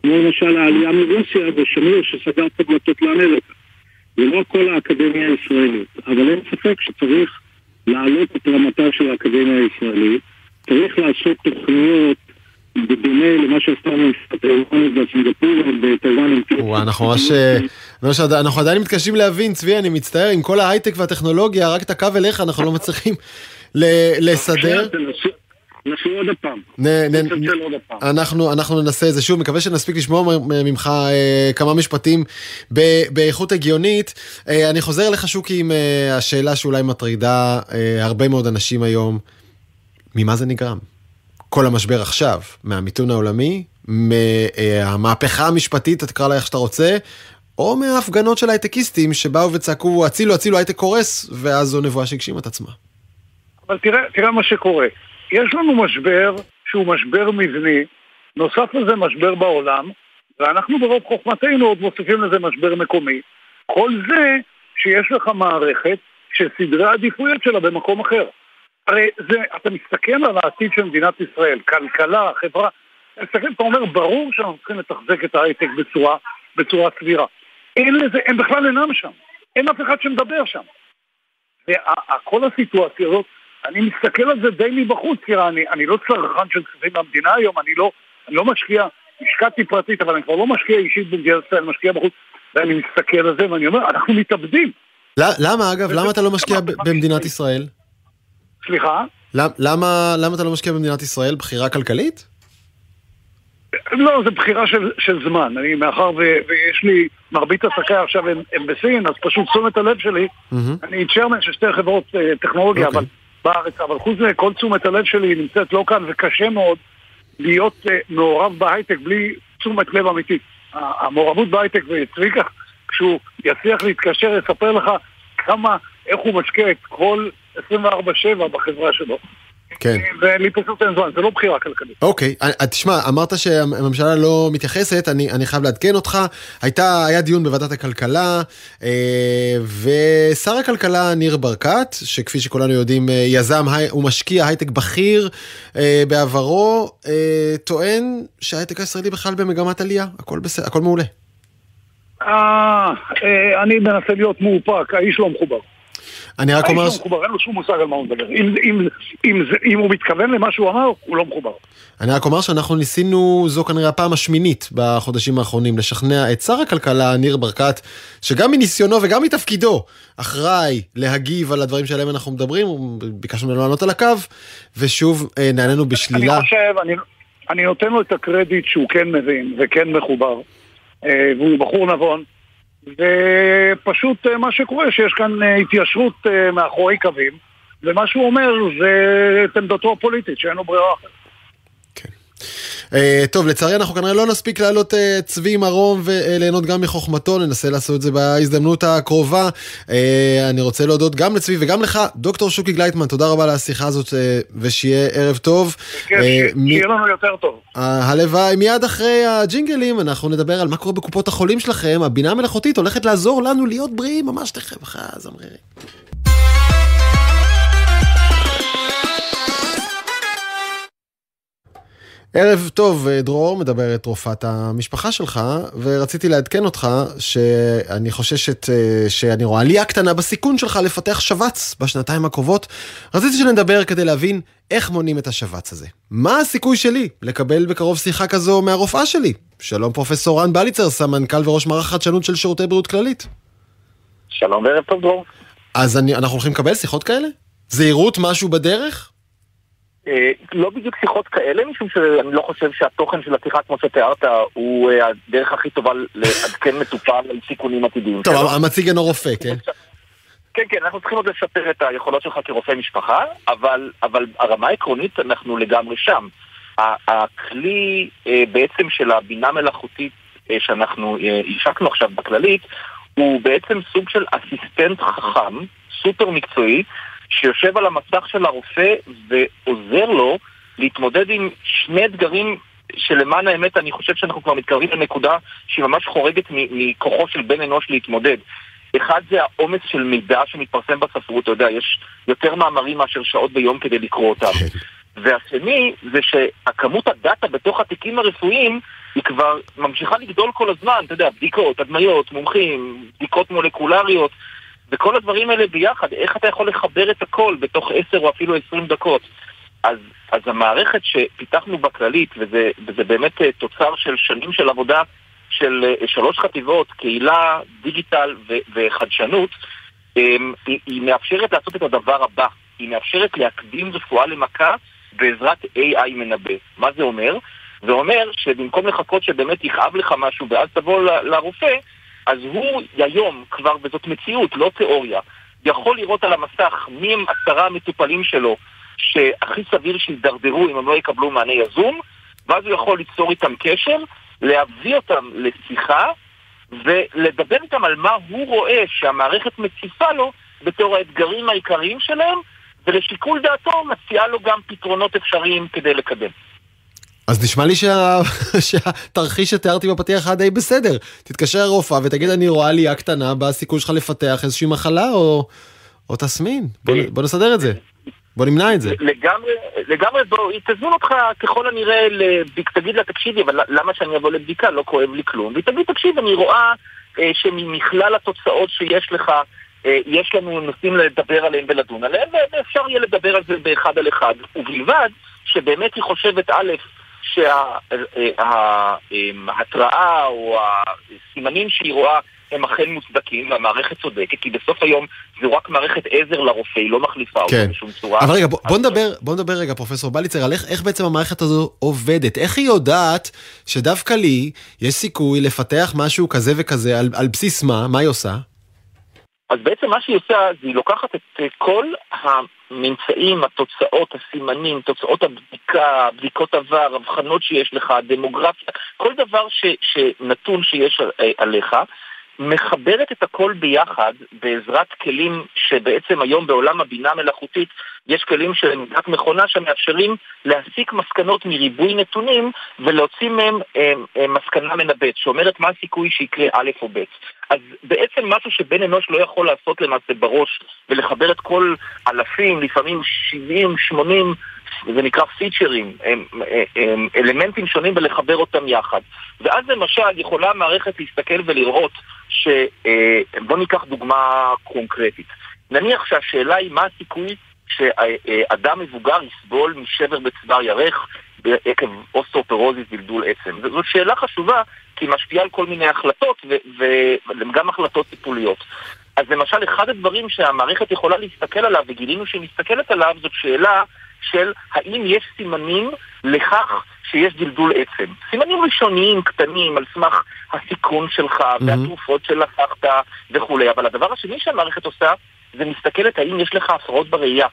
כמו למשל העלייה מרוסיה ושמיר שסגר את הדלתות לאמריקה. ולא כל האקדמיה הישראלית. אבל אין ספק שצריך להעלות את רמתה של האקדמיה הישראלית. צריך לעשות תוכניות בדומה למה שעשתה ממשלת היוונית והסינגפורית בטיוואן. אנחנו ממש... אה, אנחנו עדיין מתקשים להבין, צבי, אני מצטער, עם כל ההייטק והטכנולוגיה, רק את הקו אליך אנחנו לא מצליחים לסדר. נסו עוד פעם. אנחנו, אנחנו ננסה את זה שוב, מקווה שנספיק לשמוע ממך אה, כמה משפטים באיכות הגיונית. אה, אני חוזר אליך שוקי עם אה, השאלה שאולי מטרידה אה, הרבה מאוד אנשים היום, ממה זה נגרם? כל המשבר עכשיו, מהמיתון העולמי, מהמהפכה המשפטית, תקרא לה איך שאתה רוצה, או מההפגנות של הייטקיסטים שבאו וצעקו הצילו הצילו הייטק קורס, ואז זו נבואה שהגשימה את עצמה. אבל תראה, תראה מה שקורה. יש לנו משבר שהוא משבר מבני, נוסף לזה משבר בעולם, ואנחנו ברוב חוכמתנו עוד מוסיפים לזה משבר מקומי. כל זה שיש לך מערכת שסדרי העדיפויות שלה במקום אחר. הרי זה, אתה מסתכל על העתיד של מדינת ישראל, כלכלה, חברה, מסתכל, אתה אומר, ברור שאנחנו צריכים לתחזק את ההייטק בצורה, בצורה סבירה. אין לזה, הם בכלל אינם שם. אין אף אחד שמדבר שם. וכל הסיטואציה הזאת אני מסתכל על זה די מבחוץ, כי אני, אני לא צרכן של כספים מהמדינה היום, אני לא, אני לא משקיע, השקעתי פרטית, אבל אני כבר לא משקיע אישית במדינת ישראל, אני משקיע בחוץ, ואני מסתכל על זה ואני אומר, אנחנו מתאבדים. למה אגב? למה אתה לא משקיע במדינת ישראל? סליחה? למה, למה אתה לא משקיע במדינת ישראל? בחירה כלכלית? לא, זו בחירה של, של זמן. אני, מאחר ו, ויש לי, מרבית עסקיי עכשיו הם, הם בסין, אז פשוט תשומת הלב שלי, mm-hmm. אני צ'רמן של שתי חברות uh, טכנולוגיה, okay. אוקיי. אבל בארץ, אבל חוץ מזה, כל תשומת הלב שלי נמצאת לא כאן, וקשה מאוד להיות uh, מעורב בהייטק בלי תשומת לב אמיתית. המעורבות בהייטק, וצביקה, כשהוא יצליח להתקשר, יספר לך כמה, איך הוא משקיע את כל 24-7 בחברה שלו. כן. ולי פשוט אין זמן, זה לא בחירה כלכלית. אוקיי, אה, אה, תשמע, אמרת שהממשלה לא מתייחסת, אני, אני חייב לעדכן אותך. הייתה, היה דיון בוועדת הכלכלה, אה, ושר הכלכלה ניר ברקת, שכפי שכולנו יודעים, יזם, הוא משקיע הייטק בכיר בעברו, טוען שההייטק הישראלי בכלל במגמת עלייה, הכל בסדר, הכל מעולה. אה, אני מנסה להיות מאופק, האיש לא מחובר. אני רק אומר... האיש לא מחובר, אין לו שום מושג על מה הוא מדבר. אם, אם, אם, אם הוא מתכוון למה שהוא אמר, הוא לא מחובר. אני רק אומר שאנחנו ניסינו, זו כנראה הפעם השמינית בחודשים האחרונים, לשכנע את שר הכלכלה, ניר ברקת, שגם מניסיונו וגם מתפקידו, אחראי להגיב על הדברים שעליהם אנחנו מדברים, ביקשנו ממנו לענות על הקו, ושוב אה, נענינו בשלילה. אני חושב, אני, אני נותן לו את הקרדיט שהוא כן מבין וכן מחובר, אה, והוא בחור נבון. ופשוט אה, מה שקורה שיש כאן אה, התיישרות אה, מאחורי קווים ומה שהוא אומר זה את עמדתו הפוליטית שאין לו ברירה אחרת. כן. Uh, טוב, לצערי אנחנו כנראה לא נספיק להעלות uh, צבי מרום וליהנות גם מחוכמתו, ננסה לעשות את זה בהזדמנות הקרובה. Uh, אני רוצה להודות גם לצבי וגם לך, דוקטור שוקי גלייטמן, תודה רבה על השיחה הזאת ושיהיה ערב טוב. כן, שיהיה. לנו יותר טוב. הלוואי, מיד אחרי הג'ינגלים אנחנו נדבר על מה קורה בקופות החולים שלכם, הבינה המלאכותית הולכת לעזור לנו להיות בריאים ממש תכף, אחרי הזמרירים. ערב טוב, דרור, מדברת רופאת המשפחה שלך, ורציתי לעדכן אותך שאני חוששת אה, שאני רואה עלייה קטנה בסיכון שלך לפתח שבץ בשנתיים הקרובות. רציתי שנדבר כדי להבין איך מונים את השבץ הזה. מה הסיכוי שלי לקבל בקרוב שיחה כזו מהרופאה שלי? שלום פרופסור רן בליצר, סמנכ"ל וראש מערך חדשנות של שירותי בריאות כללית. שלום וערב טוב דרור. אז אני, אנחנו הולכים לקבל שיחות כאלה? זהירות משהו בדרך? אה, לא בדיוק שיחות כאלה, משום שאני לא חושב שהתוכן של השיחה, כמו שתיארת, הוא אה, הדרך הכי טובה לעדכן מטופל על סיכונים עתידיים. טוב, המציג אינו רופא, כן? כן, כן, אנחנו צריכים עוד לשפר את היכולות שלך כרופא משפחה, אבל, אבל הרמה העקרונית אנחנו לגמרי שם. הכלי אה, בעצם של הבינה מלאכותית שאנחנו השקנו עכשיו בכללית, הוא בעצם סוג של אסיסטנט חכם, סופר מקצועי, שיושב על המסך של הרופא ועוזר לו להתמודד עם שני אתגרים שלמען האמת אני חושב שאנחנו כבר מתקרבים לנקודה שהיא ממש חורגת מכוחו של בן אנוש להתמודד. אחד זה העומס של מידע שמתפרסם בספרות, אתה יודע, יש יותר מאמרים מאשר שעות ביום כדי לקרוא אותם. כן. והשני זה שהכמות הדאטה בתוך התיקים הרפואיים היא כבר ממשיכה לגדול כל הזמן, אתה יודע, בדיקות, הדמיות, מומחים, בדיקות מולקולריות, וכל הדברים האלה ביחד, איך אתה יכול לחבר את הכל בתוך עשר או אפילו עשרים דקות? אז, אז המערכת שפיתחנו בכללית, וזה, וזה באמת אה, תוצר של שנים של עבודה של אה, שלוש חטיבות, קהילה, דיגיטל ו, וחדשנות, אמ, היא, היא מאפשרת לעשות את הדבר הבא, היא מאפשרת להקדים רפואה למכה בעזרת AI מנבא. מה זה אומר? זה אומר שבמקום לחכות שבאמת יכאב לך משהו ואז תבוא לרופא, אז הוא היום כבר, וזאת מציאות, לא תיאוריה, יכול לראות על המסך מי הם עשרה המטופלים שלו שהכי סביר שידרדרו אם הם לא יקבלו מענה יזום, ואז הוא יכול ליצור איתם קשר, להביא אותם לשיחה ולדבר איתם על מה הוא רואה שהמערכת מציפה לו בתור האתגרים העיקריים שלהם, ולשיקול דעתו מציעה לו גם פתרונות אפשריים כדי לקדם. אז נשמע לי שה... שהתרחיש שתיארתי בפתיח היה די בסדר. תתקשר לרופאה ותגיד אני רואה עלייה קטנה בסיכוי שלך לפתח איזושהי מחלה או, או תסמין. בוא, בוא נסדר את זה. בוא נמנע את זה. לגמרי, לגמרי, בוא, היא תזמין אותך ככל הנראה, לביק, תגיד לה, תקשיבי, אבל למה שאני אבוא לבדיקה? לא כואב לי כלום. והיא תגיד, תקשיב, אני רואה אה, שמכלל התוצאות שיש לך, אה, יש לנו נושאים לדבר עליהם ולדון עליהם, ואפשר יהיה לדבר על זה באחד על אחד. ובלבד שבאמת היא חושבת, א', שההתראה או הסימנים שהיא רואה הם אכן מוצדקים והמערכת צודקת, כי בסוף היום זו רק מערכת עזר לרופא, היא לא מחליפה כן. אותו בשום צורה. אבל רגע, בוא, בוא, נדבר, בוא נדבר רגע, פרופסור בליצר, על איך, איך בעצם המערכת הזו עובדת. איך היא יודעת שדווקא לי יש סיכוי לפתח משהו כזה וכזה, על, על בסיס מה? מה היא עושה? אז בעצם מה שהיא עושה, זה היא לוקחת את כל הממצאים, התוצאות, הסימנים, תוצאות הבדיקה, בדיקות עבר, הבחנות שיש לך, דמוגרפיה, כל דבר ש, שנתון שיש עליך, מחברת את הכל ביחד בעזרת כלים שבעצם היום בעולם הבינה המלאכותית יש כלים של למידת מכונה שמאפשרים להסיק מסקנות מריבוי נתונים ולהוציא מהם אה, אה, מסקנה מנבאת שאומרת מה הסיכוי שיקרה א' או ב'. אז בעצם משהו שבן אנוש לא יכול לעשות למעשה בראש ולחבר את כל אלפים, לפעמים 70, 80 זה נקרא פיצ'רים, הם, הם, אלמנטים שונים ולחבר אותם יחד. ואז למשל יכולה המערכת להסתכל ולראות ש... אה, בוא ניקח דוגמה קונקרטית. נניח שהשאלה היא מה הסיכוי שאדם מבוגר יסבול משבר בצוואר ירך עקב אוסטאופורוזיס דלדול עצם. זו שאלה חשובה כי היא משפיעה על כל מיני החלטות וגם החלטות טיפוליות. אז למשל אחד הדברים שהמערכת יכולה להסתכל עליו וגילינו שהיא מסתכלת עליו זאת שאלה של האם יש סימנים לכך שיש דלדול עצם. סימנים ראשוניים קטנים על סמך הסיכון שלך והתרופות שלקחת וכולי, אבל הדבר השני שהמערכת עושה זה מסתכלת האם יש לך הפרעות בראייה.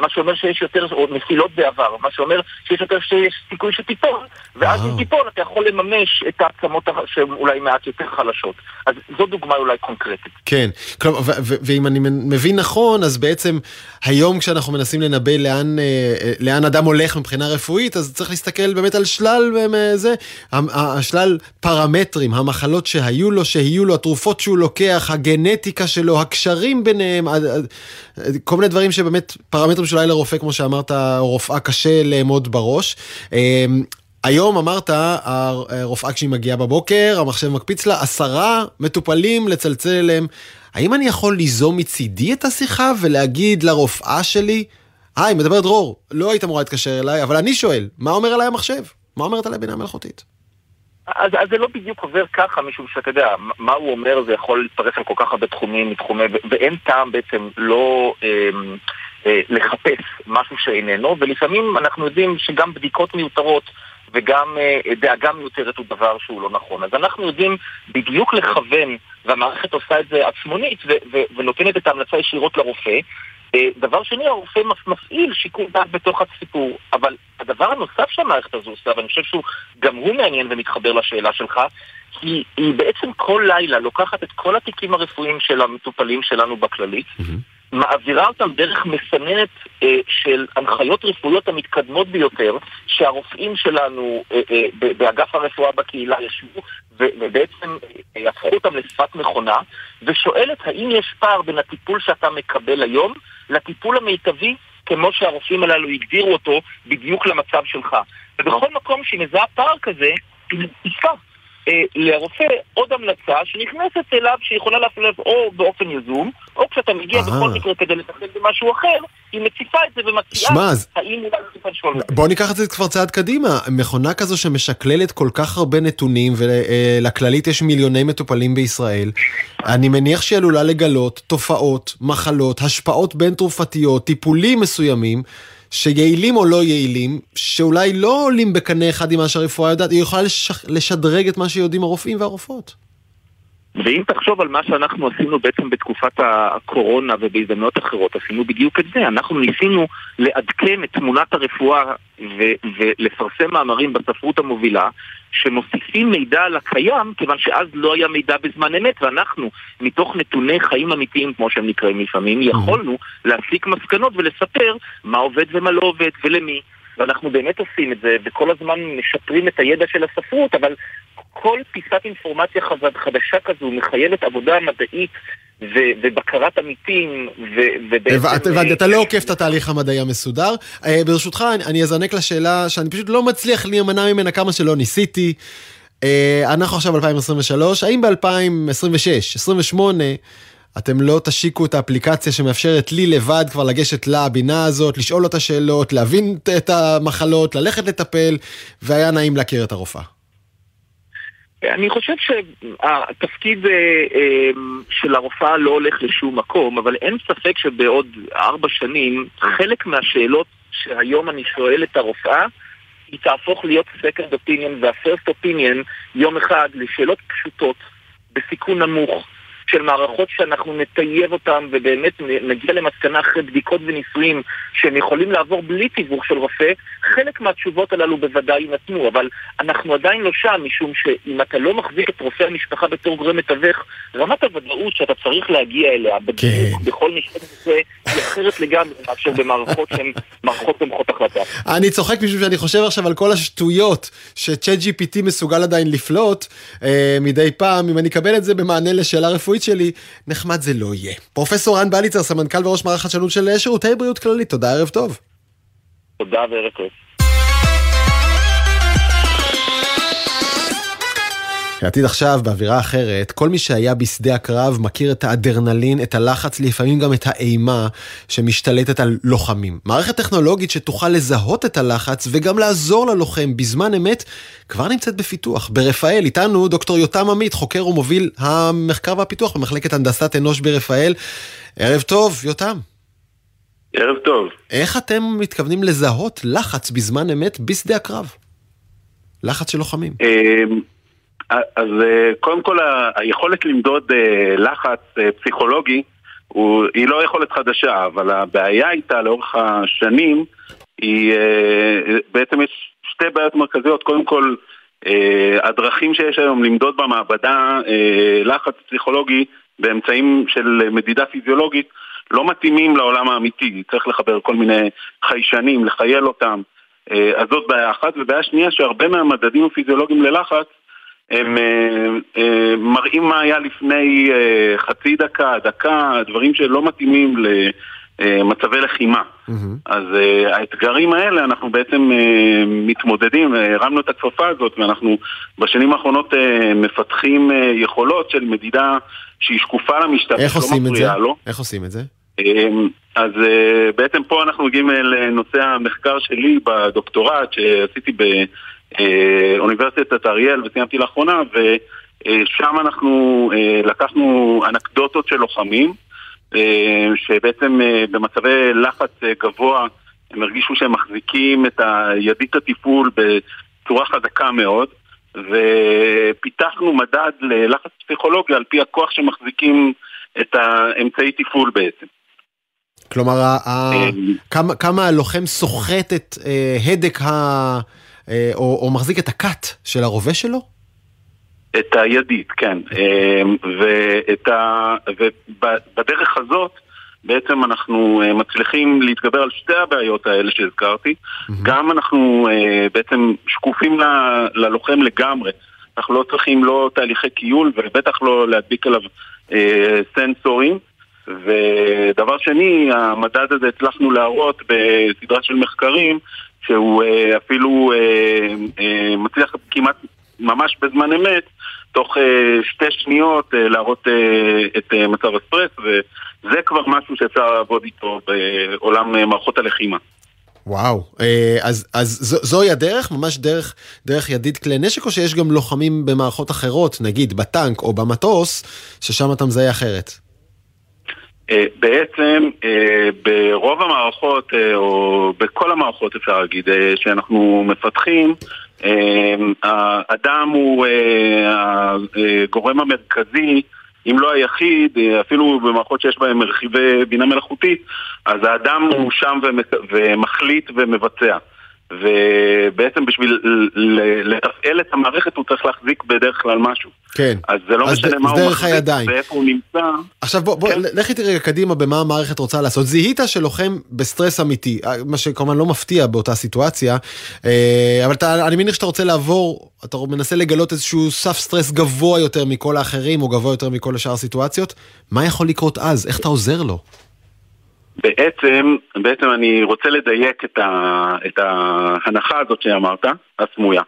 מה שאומר שיש יותר, או נפילות בעבר, מה שאומר שיש יותר שיש סיכוי שתיפול, ואז אם תיפול אתה יכול לממש את העצמות שהן אולי מעט יותר חלשות. אז זו דוגמה אולי קונקרטית. כן, כלומר, ואם אני מבין נכון, אז בעצם היום כשאנחנו מנסים לנבא לאן, אה, לאן אדם הולך מבחינה רפואית, אז צריך להסתכל באמת על שלל אה, זה, השלל פרמטרים, המחלות שהיו לו, שיהיו לו, התרופות שהוא לוקח, הגנטיקה שלו, הקשרים ביניהם, כל מיני דברים שבאמת פרמטרים שאולי לרופא, כמו שאמרת, או רופאה קשה לאמוד בראש. אמ, היום אמרת, הרופאה כשהיא מגיעה בבוקר, המחשב מקפיץ לה עשרה מטופלים לצלצל אליהם. האם אני יכול ליזום מצידי את השיחה ולהגיד לרופאה שלי, היי, מדבר דרור, לא היית אמורה להתקשר אליי, אבל אני שואל, מה אומר עליי המחשב? מה אומרת עליי בינה מלאכותית? אז, אז זה לא בדיוק עובר ככה, משום שאתה יודע, מה הוא אומר זה יכול להתפרס על כל כך הרבה תחומים, מתחומי, ואין טעם בעצם לא אה, אה, לחפש משהו שאיננו, ולפעמים אנחנו יודעים שגם בדיקות מיותרות וגם אה, דאגה מיותרת הוא דבר שהוא לא נכון. אז אנחנו יודעים בדיוק לכוון, והמערכת עושה את זה עצמונית ונותנת את ההמלצה ישירות לרופא. אה, דבר שני, הרופא מפעיל שיקול דעת בתוך הסיפור, אבל הדבר הנוסף שהמערכת הזו עושה, ואני חושב שהוא גם הוא מעניין ומתחבר לשאלה שלך, היא, היא בעצם כל לילה לוקחת את כל התיקים הרפואיים של המטופלים שלנו בכללית, mm-hmm. מעבירה אותם דרך מסננת אה, של הנחיות רפואיות המתקדמות ביותר, שהרופאים שלנו אה, אה, באגף הרפואה בקהילה ישבו ובעצם אה, הפכו אותם לשפת מכונה, ושואלת האם יש פער בין הטיפול שאתה מקבל היום לטיפול המיטבי כמו שהרופאים הללו הגדירו אותו בדיוק למצב שלך. ובכל מקום שהיא מזהה פער כזה, היא תפתח. אה, לרופא עוד המלצה שנכנסת אליו שיכולה להפלב או באופן יזום, או כשאתה מגיע בכל מקרה כדי לטפל במשהו אחר, היא מציפה את זה ומציעה האם אולי צריך לשאול. בוא ניקח את זה כבר צעד קדימה. מכונה כזו שמשקללת כל כך הרבה נתונים, ולכללית יש מיליוני מטופלים בישראל, אני מניח שהיא עלולה לגלות תופעות, מחלות, השפעות בין תרופתיות, טיפולים מסוימים. שיעילים או לא יעילים, שאולי לא עולים בקנה אחד עם מה שהרפואה יודעת, היא יכולה. לשדרג את מה שיודעים הרופאים והרופאות. ואם תחשוב על מה שאנחנו עשינו בעצם בתקופת הקורונה ובהזדמנויות אחרות, עשינו בדיוק את זה. אנחנו ניסינו לעדכן את תמונת הרפואה ו- ולפרסם מאמרים בספרות המובילה שמוסיפים מידע על הקיים, כיוון שאז לא היה מידע בזמן אמת, ואנחנו, מתוך נתוני חיים אמיתיים, כמו שהם נקראים לפעמים, יכולנו להסיק מסקנות ולספר מה עובד ומה לא עובד ולמי. ואנחנו באמת עושים את זה, וכל הזמן משפרים את הידע של הספרות, אבל כל פיסת אינפורמציה חדשה כזו מחייבת עבודה מדעית ובקרת עמיתים, ובעצם... הבנתי, אתה לא עוקף את התהליך המדעי המסודר. אה, ברשותך, אני אזנק לשאלה שאני פשוט לא מצליח להימנע ממנה כמה שלא ניסיתי. אה, אנחנו עכשיו 2023, האם ב-2026, 2028, אתם לא תשיקו את האפליקציה שמאפשרת לי לבד כבר לגשת לבינה הזאת, לשאול אותה שאלות, להבין את המחלות, ללכת לטפל, והיה נעים להכיר את הרופאה. אני חושב שהתפקיד אה, אה, של הרופאה לא הולך לשום מקום, אבל אין ספק שבעוד ארבע שנים, חלק מהשאלות שהיום אני שואל את הרופאה, היא תהפוך להיות second opinion וה-first opinion יום אחד לשאלות פשוטות, בסיכון נמוך, של מערכות שאנחנו נטייב אותן ובאמת נגיע למסקנה אחרי בדיקות וניסויים שהם יכולים לעבור בלי תיווך של רופא, חלק מהתשובות הללו בוודאי יינתנו, אבל אנחנו עדיין לא שם, משום שאם אתה לא מחזיק את רופא המשפחה בתור גורם מתווך, רמת הוודאות שאתה צריך להגיע אליה בדיוק כן. בכל משפט הזה היא אחרת לגמרי מאשר במערכות שהן מערכות תומכות החלטה. אני צוחק משום שאני חושב עכשיו על כל השטויות שצ'אט GPT מסוגל עדיין לפלוט אה, מדי פעם, אם אני אקבל את זה במענה לשאלה רפואית שלי, נחמד זה לא יהיה. פרופסור רן בליצר, סמנכ"ל וראש מערך חדשנות של שירותי בריאות כללית, תודה, ערב טוב. תודה וערב טוב. העתיד עכשיו, באווירה אחרת, כל מי שהיה בשדה הקרב מכיר את האדרנלין, את הלחץ, לפעמים גם את האימה שמשתלטת על לוחמים. מערכת טכנולוגית שתוכל לזהות את הלחץ וגם לעזור ללוחם בזמן אמת, כבר נמצאת בפיתוח. ברפאל, איתנו דוקטור יותם עמית, חוקר ומוביל המחקר והפיתוח במחלקת הנדסת אנוש ברפאל. ערב טוב, יותם. ערב טוב. איך אתם מתכוונים לזהות לחץ בזמן אמת בשדה הקרב? לחץ של לוחמים. אז אה, קודם כל היכולת למדוד אה, לחץ אה, פסיכולוגי היא לא יכולת חדשה, אבל הבעיה איתה לאורך השנים היא, בעצם יש שתי בעיות מרכזיות, קודם כל הדרכים שיש היום למדוד במעבדה לחץ פסיכולוגי באמצעים של מדידה פיזיולוגית לא מתאימים לעולם האמיתי, צריך לחבר כל מיני חיישנים, לחייל אותם, אז זאת בעיה אחת, ובעיה שנייה שהרבה מהמדדים הפיזיולוגיים ללחץ הם אה, אה, מראים מה היה לפני אה, חצי דקה, דקה, דברים שלא מתאימים למצבי לחימה. אז האתגרים האלה, אנחנו בעצם מתמודדים, הרמנו את הכפפה הזאת ואנחנו בשנים האחרונות מפתחים יכולות של מדידה שהיא שקופה למשתמש, איך עושים את זה? לו. איך עושים את זה? אז בעצם פה אנחנו מגיעים לנושא המחקר שלי בדוקטורט שעשיתי ב... אה, אוניברסיטת אריאל וסיימתי לאחרונה ושם אנחנו אה, לקחנו אנקדוטות של לוחמים אה, שבעצם במצבי לחץ גבוה הם הרגישו שהם מחזיקים את ידית הטיפול בצורה חזקה מאוד ופיתחנו מדד ללחץ פסיכולוגי על פי הכוח שמחזיקים את האמצעי טיפול בעצם. כלומר, כמה, כמה הלוחם סוחט את הדק ה... אה, או, או מחזיק את הכת של הרובה שלו? את הידית, כן. אה, ואת ה... ובדרך הזאת בעצם אנחנו uh, מצליחים להתגבר על שתי הבעיות האלה שהזכרתי. Mm-hmm. גם אנחנו uh, בעצם שקופים ל, ללוחם לגמרי. אנחנו לא צריכים לא תהליכי קיול ובטח לא להדביק עליו uh, סנסורים. ודבר שני, המדד הזה הצלחנו להראות בסדרה של מחקרים שהוא uh, אפילו uh, uh, מצליח כמעט ממש בזמן אמת, תוך שתי שניות להראות את מצב הסטרס, וזה כבר משהו שאפשר לעבוד איתו בעולם מערכות הלחימה. וואו, אז, אז זו, זוהי הדרך, ממש דרך, דרך ידיד כלי נשק, או שיש גם לוחמים במערכות אחרות, נגיד בטנק או במטוס, ששם אתה מזהה אחרת? בעצם ברוב המערכות, או בכל המערכות אפשר להגיד, שאנחנו מפתחים, האדם הוא הגורם המרכזי, אם לא היחיד, אפילו במערכות שיש בהן מרחיבי בינה מלאכותית, אז האדם הוא שם ומחליט ומבצע. ובעצם בשביל לתפעל את המערכת הוא צריך להחזיק בדרך כלל משהו. כן. אז זה לא משנה מה הוא מחזיק ואיפה הוא נמצא. עכשיו בוא, בוא כן. לך איתי רגע קדימה במה המערכת רוצה לעשות. זיהית שלוחם בסטרס אמיתי, מה שכמובן לא מפתיע באותה סיטואציה, אה, אבל אתה, אני מניח שאתה רוצה לעבור, אתה מנסה לגלות איזשהו סף סטרס גבוה יותר מכל האחרים או גבוה יותר מכל השאר הסיטואציות. מה יכול לקרות אז? איך אתה עוזר לו? בעצם, בעצם אני רוצה לדייק את, ה, את ההנחה הזאת שאמרת, הסמויה.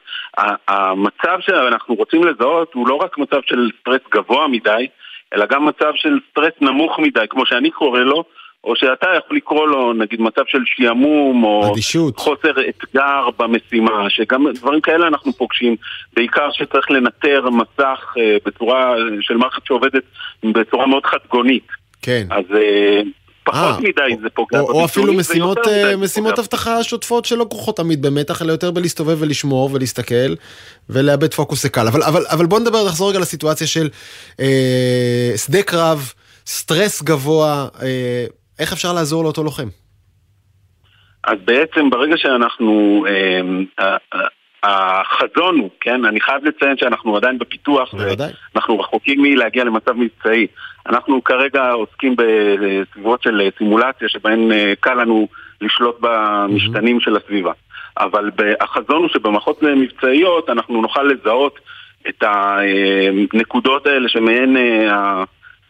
המצב שאנחנו רוצים לזהות הוא לא רק מצב של סטרס גבוה מדי, אלא גם מצב של סטרס נמוך מדי, כמו שאני קורא לו, או שאתה יכול לקרוא לו נגיד מצב של שעמום, או אדישות. חוסר אתגר במשימה, שגם דברים כאלה אנחנו פוגשים, בעיקר שצריך לנטר מסך אה, בצורה של מערכת שעובדת בצורה מאוד חדגונית. כן. אז אה, פחות 아, מדי זה פוגע בביצועים. או אפילו משימות, אה, משימות אבטחה שוטפות שלא כרוכות תמיד במתח, אלא יותר בלהסתובב ולשמור ולהסתכל ולאבד פוקוס זה קל. אבל, אבל, אבל בוא נדבר, נחזור רגע לסיטואציה של אה, שדה קרב, סטרס גבוה, אה, איך אפשר לעזור לאותו לוחם? אז בעצם ברגע שאנחנו, אה, החזון הוא, כן, אני חייב לציין שאנחנו עדיין בפיתוח, ואנחנו רחוקים מלהגיע למצב מבצעי. אנחנו כרגע עוסקים בסביבות של סימולציה שבהן אה, קל לנו לשלוט במשתנים של הסביבה. אבל החזון הוא שבמערכות מבצעיות אנחנו נוכל לזהות את הנקודות האלה שמהן אה,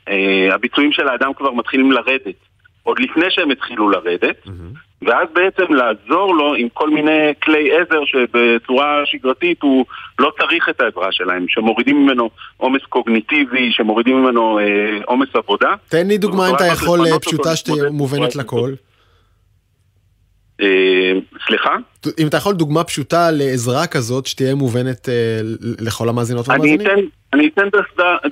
אה, הביצועים של האדם כבר מתחילים לרדת. עוד לפני שהם התחילו לרדת, mm-hmm. ואז בעצם לעזור לו עם כל מיני כלי עזר שבצורה שגרתית הוא לא צריך את העזרה שלהם, שמורידים ממנו עומס קוגניטיבי, שמורידים ממנו אה, עומס אה, עבודה. תן לי דוגמה אם אתה יכול אה, פשוטה שתהיה מובנת לכל. אה, סליחה? אם אתה יכול דוגמה פשוטה לעזרה כזאת שתהיה מובנת לכל המאזינות והמאזינים? אני אתן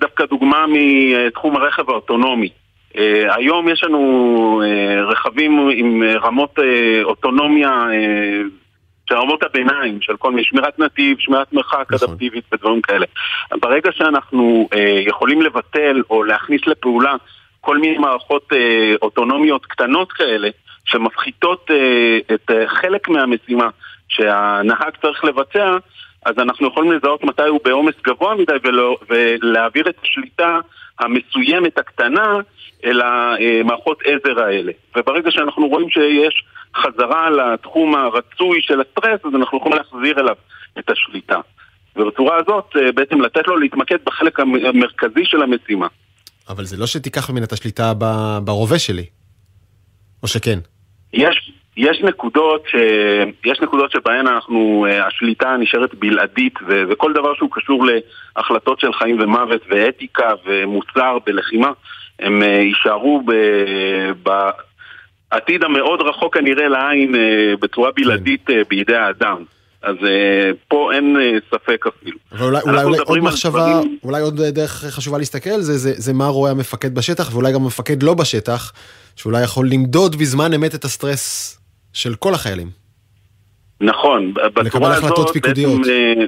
דווקא דוגמה מתחום הרכב האוטונומי. Uh, היום יש לנו uh, רכבים עם uh, רמות אוטונומיה של רמות הביניים, של כל מיני שמירת נתיב, שמירת מרחק נכון. אדפטיבית ודברים כאלה. ברגע שאנחנו יכולים לבטל או להכניס לפעולה כל מיני מערכות אוטונומיות קטנות כאלה, שמפחיתות את חלק מהמשימה שהנהג צריך לבצע, אז אנחנו יכולים לזהות מתי הוא בעומס גבוה מדי ולהעביר את השליטה המסוימת הקטנה אל המערכות עזר האלה. וברגע שאנחנו רואים שיש חזרה לתחום הרצוי של הסטרס, אז אנחנו יכולים להחזיר אליו את השליטה. ובצורה הזאת אה, בעצם לתת לו להתמקד בחלק המרכזי של המשימה. אבל זה לא שתיקח ממנה את השליטה ברובה שלי, או שכן? יש, יש נקודות, ש... יש נקודות שבהן אנחנו, אה, השליטה נשארת בלעדית ו... וכל דבר שהוא קשור להחלטות של חיים ומוות ואתיקה ומוסר בלחימה הם אה, יישארו בעתיד המאוד רחוק הנראה לעין אה, בצורה בלעדית כן. בידי האדם. אז פה אין ספק אפילו. ואולי אולי, אולי עוד מחשבה, דברים... אולי עוד דרך חשובה להסתכל על זה, זה, זה מה רואה המפקד בשטח, ואולי גם המפקד לא בשטח, שאולי יכול למדוד בזמן אמת את הסטרס של כל החיילים. נכון, בצורה הזאת בעצם, אה,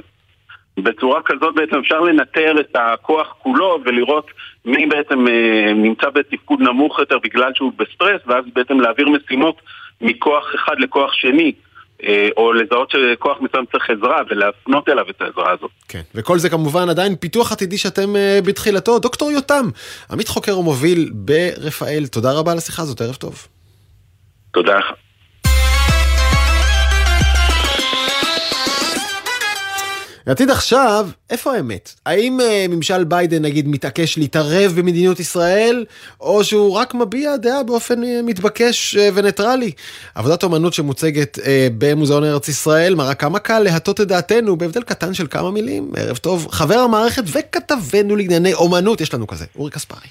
בצורה כזאת בעצם אפשר לנטר את הכוח כולו ולראות מי בעצם אה, נמצא בתפקוד נמוך יותר בגלל שהוא בסטרס ואז בעצם להעביר משימות מכוח אחד לכוח שני אה, או לזהות שכוח מסוים צריך עזרה ולהפנות אליו את העזרה הזאת. כן, וכל זה כמובן עדיין פיתוח עתידי שאתם בתחילתו. דוקטור יותם, עמית חוקר ומוביל ברפאל, תודה רבה על השיחה הזאת, ערב טוב. תודה לך. לעתיד עכשיו, איפה האמת? האם uh, ממשל ביידן נגיד מתעקש להתערב במדיניות ישראל, או שהוא רק מביע דעה באופן uh, מתבקש uh, וניטרלי? עבודת אומנות שמוצגת uh, במוזיאון ארץ ישראל מראה כמה קל להטות את דעתנו בהבדל קטן של כמה מילים. ערב טוב, חבר המערכת וכתבנו לענייני אומנות, יש לנו כזה, אורי קספרי.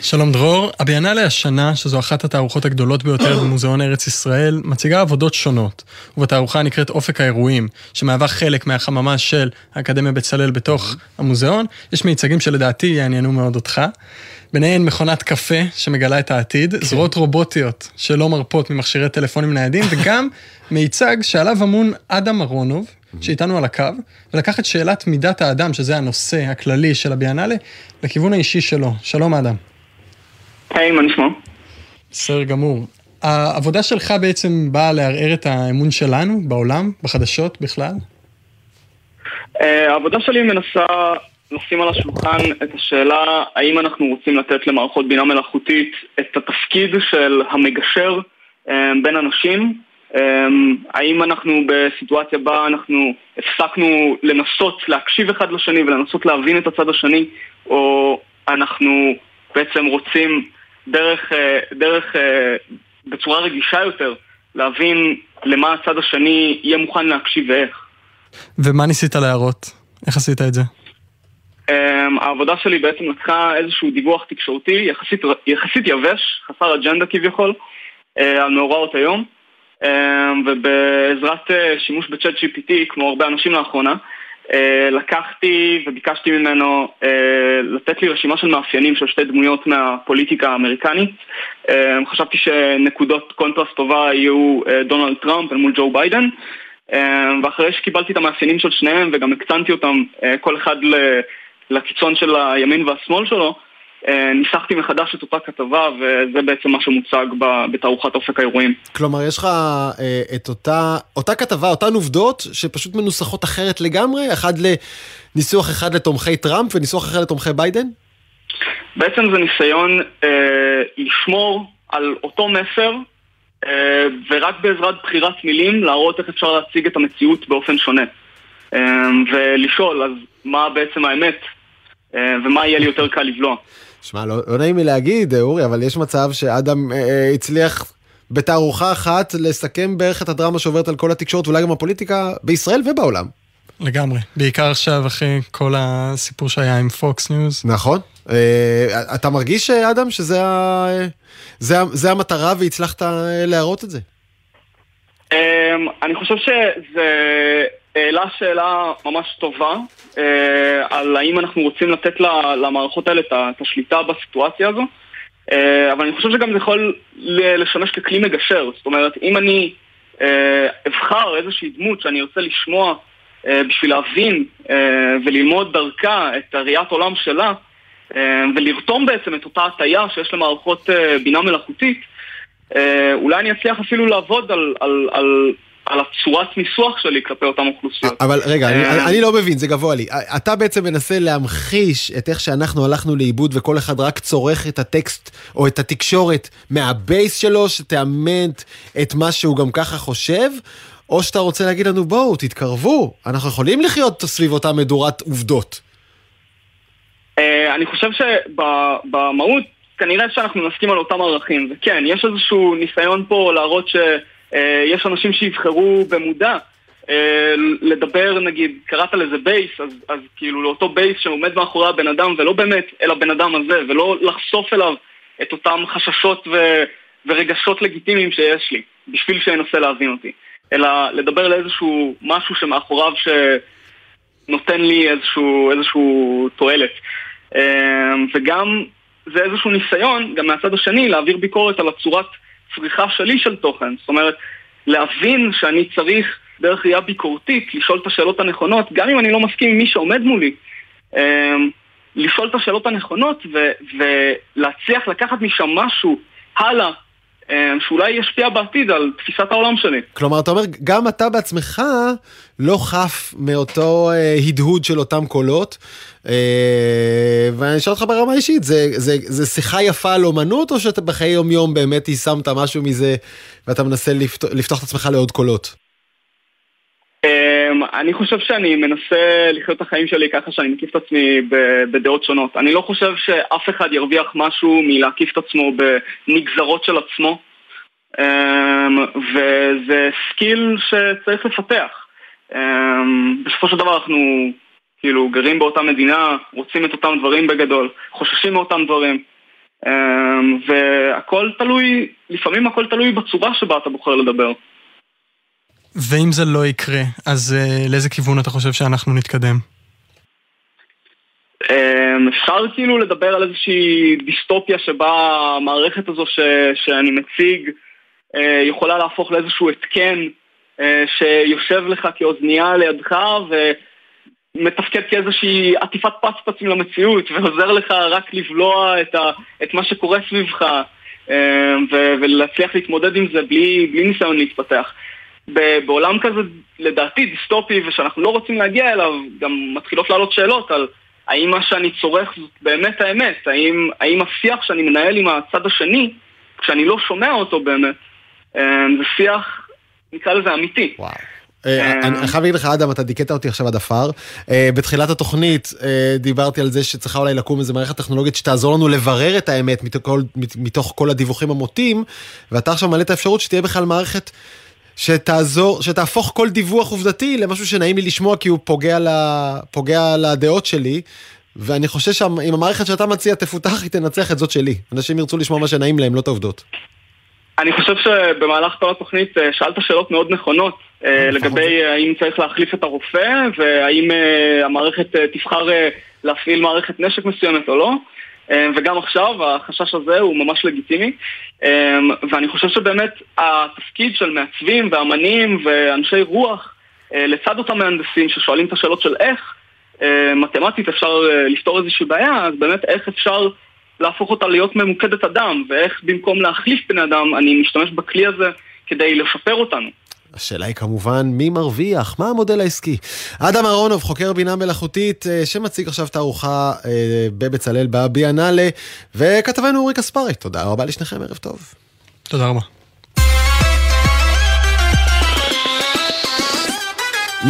שלום דרור, הביאנלה השנה, שזו אחת התערוכות הגדולות ביותר במוזיאון ארץ ישראל, מציגה עבודות שונות, ובתערוכה נקראת אופק האירועים, שמהווה חלק מהחממה של האקדמיה בצלאל בתוך המוזיאון, יש מיצגים שלדעתי יעניינו מאוד אותך. ביניהן מכונת קפה שמגלה את העתיד, כן. זרועות רובוטיות שלא מרפות ממכשירי טלפונים ניידים, וגם מיצג שעליו אמון אדם אהרונוב, שאיתנו על הקו, ולקח את שאלת מידת האדם, שזה הנושא הכללי של הביאנלה, לכיוון האישי שלו. שלום אדם. היי, מה נשמע? בסדר גמור. העבודה שלך בעצם באה לערער את האמון שלנו בעולם, בחדשות בכלל? אה, העבודה שלי מנסה לשים על השולחן את השאלה האם אנחנו רוצים לתת למערכות בינה מלאכותית את התפקיד של המגשר אה, בין אנשים? אה, האם אנחנו בסיטואציה בה אנחנו הפסקנו לנסות להקשיב אחד לשני ולנסות להבין את הצד השני או אנחנו בעצם רוצים דרך, דרך בצורה רגישה יותר להבין למה הצד השני יהיה מוכן להקשיב ואיך ומה ניסית להראות? איך עשית את זה? Um, העבודה שלי בעצם לקחה איזשהו דיווח תקשורתי יחסית, יחסית יבש, חסר אג'נדה כביכול, uh, על מאורעות היום, um, ובעזרת uh, שימוש בצ'אט GPT, כמו הרבה אנשים לאחרונה, אה, לקחתי וביקשתי ממנו אה, לתת לי רשימה של מאפיינים של שתי דמויות מהפוליטיקה האמריקנית. אה, חשבתי שנקודות קונטרסט טובה יהיו אה, דונלד טראמפ אל מול ג'ו ביידן. אמ, ואחרי שקיבלתי את המאפיינים של שניהם וגם הקצנתי אותם אה, כל אחד לקיצון של הימין והשמאל שלו, אה, ניסחתי מחדש את אותה כתבה וזה בעצם מה שמוצג בתערוכת אופק האירועים. כלומר יש לך אה, את אותה, אותה כתבה, אותן עובדות שפשוט מנוסחות אחרת לגמרי? אחד לניסוח אחד לתומכי טראמפ וניסוח אחר לתומכי ביידן? בעצם זה ניסיון אה, לשמור על אותו מסר ורק בעזרת בחירת מילים להראות איך אפשר להציג את המציאות באופן שונה. אה, ולשאול, אז מה בעצם האמת, אה, ומה יהיה לי יותר קל לבלוע. שמע, לא, לא נעים לי להגיד, אורי, אבל יש מצב שאדם אה, הצליח בתערוכה אחת לסכם בערך את הדרמה שעוברת על כל התקשורת ואולי גם הפוליטיקה בישראל ובעולם. לגמרי, בעיקר עכשיו אחרי כל הסיפור שהיה עם פוקס ניוז. נכון. אה, אתה מרגיש, אדם, שזה ה... זה, זה המטרה והצלחת אה, להראות את זה? אמ, אני חושב שזה העלה שאלה ממש טובה אה, על האם אנחנו רוצים לתת למערכות האלה את השליטה בסיטואציה הזו אה, אבל אני חושב שגם זה יכול לשמש ככלי מגשר זאת אומרת, אם אני אבחר איזושהי דמות שאני רוצה לשמוע בשביל להבין וללמוד דרכה את הראיית עולם שלה אה, ולרתום בעצם את אותה הטיה שיש למערכות אה, בינה מלאכותית, אה, אולי אני אצליח אפילו לעבוד על, על, על, על הצורת ניסוח שלי כלפי אותן אוכלוסיות. אבל רגע, אני, אני לא מבין, זה גבוה לי. אתה בעצם מנסה להמחיש את איך שאנחנו הלכנו לאיבוד וכל אחד רק צורך את הטקסט או את התקשורת מהבייס שלו, שתאמת את מה שהוא גם ככה חושב, או שאתה רוצה להגיד לנו בואו, תתקרבו, אנחנו יכולים לחיות סביב אותה מדורת עובדות. אה, אני חושב שבמהות כנראה שאנחנו נסכים על אותם ערכים, וכן, יש איזשהו ניסיון פה להראות שיש אנשים שיבחרו במודע אה, לדבר, נגיד, קראת לזה base, אז, אז כאילו לאותו base שעומד מאחורי הבן אדם, ולא באמת אל הבן אדם הזה, ולא לחשוף אליו את אותם חששות ו, ורגשות לגיטימיים שיש לי, בשביל שינסה להבין אותי, אלא לדבר לאיזשהו משהו שמאחוריו שנותן לי איזשהו, איזשהו תועלת. אמ, וגם זה איזשהו ניסיון, גם מהצד השני, להעביר ביקורת על הצורת צריכה שלי של תוכן. זאת אומרת, להבין שאני צריך דרך ראייה ביקורתית לשאול את השאלות הנכונות, גם אם אני לא מסכים עם מי שעומד מולי. אמ, לשאול את השאלות הנכונות ו- ולהצליח לקחת משם משהו הלאה אה, שאולי ישפיע בעתיד על תפיסת העולם שלי. כלומר, אתה אומר, גם אתה בעצמך לא חף מאותו אה, הדהוד של אותם קולות. אה, ואני אשאל אותך ברמה אישית, זה, זה, זה שיחה יפה על אומנות, או שאתה בחיי יום יום באמת יישמת משהו מזה, ואתה מנסה לפתוח, לפתוח את עצמך לעוד קולות? אמ, אני חושב שאני מנסה לחיות את החיים שלי ככה שאני מקיף את עצמי בדעות שונות. אני לא חושב שאף אחד ירוויח משהו מלהקיף את עצמו בנגזרות של עצמו, אמ, וזה skill שצריך לפתח. אמ, בסופו של דבר אנחנו כאילו גרים באותה מדינה, רוצים את אותם דברים בגדול, חוששים מאותם דברים. אמ, והכל תלוי, לפעמים הכל תלוי בצורה שבה אתה בוחר לדבר. ואם זה לא יקרה, אז uh, לאיזה כיוון אתה חושב שאנחנו נתקדם? Um, אפשר כאילו לדבר על איזושהי דיסטופיה שבה המערכת הזו ש, שאני מציג uh, יכולה להפוך לאיזשהו התקן uh, שיושב לך כאוזנייה לידך ומתפקד כאיזושהי עטיפת פצפצים למציאות ועוזר לך רק לבלוע את, ה, את מה שקורה סביבך uh, ולהצליח להתמודד עם זה בלי, בלי ניסיון להתפתח. בעולם כזה, לדעתי, דיסטופי, ושאנחנו לא רוצים להגיע אליו, גם מתחילות לעלות שאלות על האם מה שאני צורך זאת באמת האמת, האם, האם השיח שאני מנהל עם הצד השני, כשאני לא שומע אותו באמת, אה, זה שיח, נקרא לזה אמיתי. וואו. אה, אני חייב להגיד לך, אדם, אתה דיכאת אותי עכשיו עד עפר. אה, בתחילת התוכנית דיברתי על זה שצריכה אולי לקום איזה מערכת טכנולוגית שתעזור לנו לברר את האמת מתוך כל הדיווחים המוטים, ואתה עכשיו מעלה את האפשרות שתהיה בכלל מערכת שתעזור, שתהפוך כל דיווח עובדתי למשהו שנעים לי לשמוע כי הוא פוגע, לה, פוגע לדעות שלי. ואני חושב שאם המערכת שאתה מציע תפותח, היא תנצח את זאת שלי. אנשים ירצו לשמוע מה שנעים להם, לא את העובדות. אני חושב שבמהלך כל התוכנית אה, שאלת שאלות מאוד נכונות אה, אה, לגבי האם צריך להחליף את הרופא והאם המערכת תבחר להפעיל מערכת נשק מסוימת או לא. אמ, וגם עכשיו החשש הזה הוא ממש לגיטימי אמ, ואני חושב שבאמת התפקיד של מעצבים ואמנים ואנשי רוח אה, לצד אותם מהנדסים ששואלים את השאלות של איך אה, מתמטית אפשר אה, לפתור איזושהי בעיה, אז באמת איך אפשר להפוך אותה להיות ממוקדת אדם ואיך במקום להחליף בני אדם אני משתמש בכלי הזה כדי לשפר אותנו. השאלה היא כמובן, מי מרוויח? מה המודל העסקי? אדם אהרונוב, חוקר בינה מלאכותית, אה, שמציג עכשיו תערוכה אה, בבצלאל בביאנלה, וכתבנו אורי קספרי. תודה רבה לשניכם, ערב טוב. תודה רבה.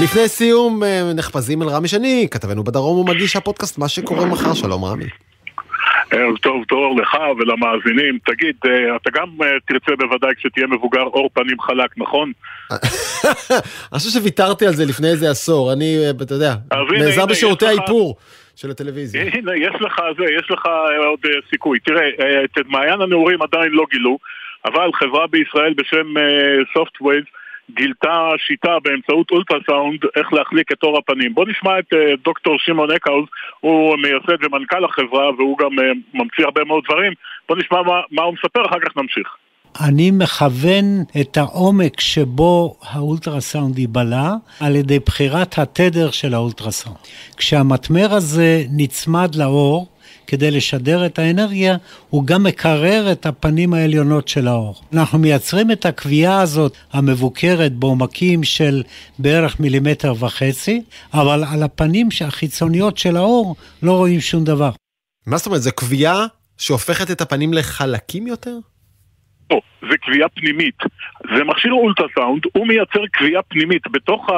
לפני סיום, אה, נחפזים אל רמי שני, כתבנו בדרום ומגיש הפודקאסט מה שקורה מחר. שלום רמי. ערב טוב, תור לך ולמאזינים. תגיד, אה, אתה גם אה, תרצה בוודאי כשתהיה מבוגר אור פנים חלק, נכון? אני חושב שוויתרתי על זה לפני איזה עשור, אני, אה, אתה יודע, נעזר בשירותי האיפור. של הטלוויזיה. הנה, יש לך זה, יש לך עוד סיכוי. תראה, את מעיין הנעורים עדיין לא גילו, אבל חברה בישראל בשם סופטווייז גילתה שיטה באמצעות אולטרסאונד איך להחליק את אור הפנים. בוא נשמע את uh, דוקטור שמעון אקהוז, הוא מייסד ומנכ"ל החברה והוא גם uh, ממציא הרבה מאוד דברים. בוא נשמע מה, מה הוא מספר, אחר כך נמשיך. אני מכוון את העומק שבו האולטרסאונד ייבלע על ידי בחירת התדר של האולטרסאונד. כשהמטמר הזה נצמד לאור, כדי לשדר את האנרגיה, הוא גם מקרר את הפנים העליונות של האור. אנחנו מייצרים את הקביעה הזאת המבוקרת בעומקים של בערך מילימטר וחצי, אבל על הפנים החיצוניות של האור לא רואים שום דבר. מה זאת אומרת, זו קביעה שהופכת את הפנים לחלקים יותר? לא, זה קביעה פנימית. זה מכשיר אולטרסאונד, הוא מייצר קביעה פנימית בתוך, ה...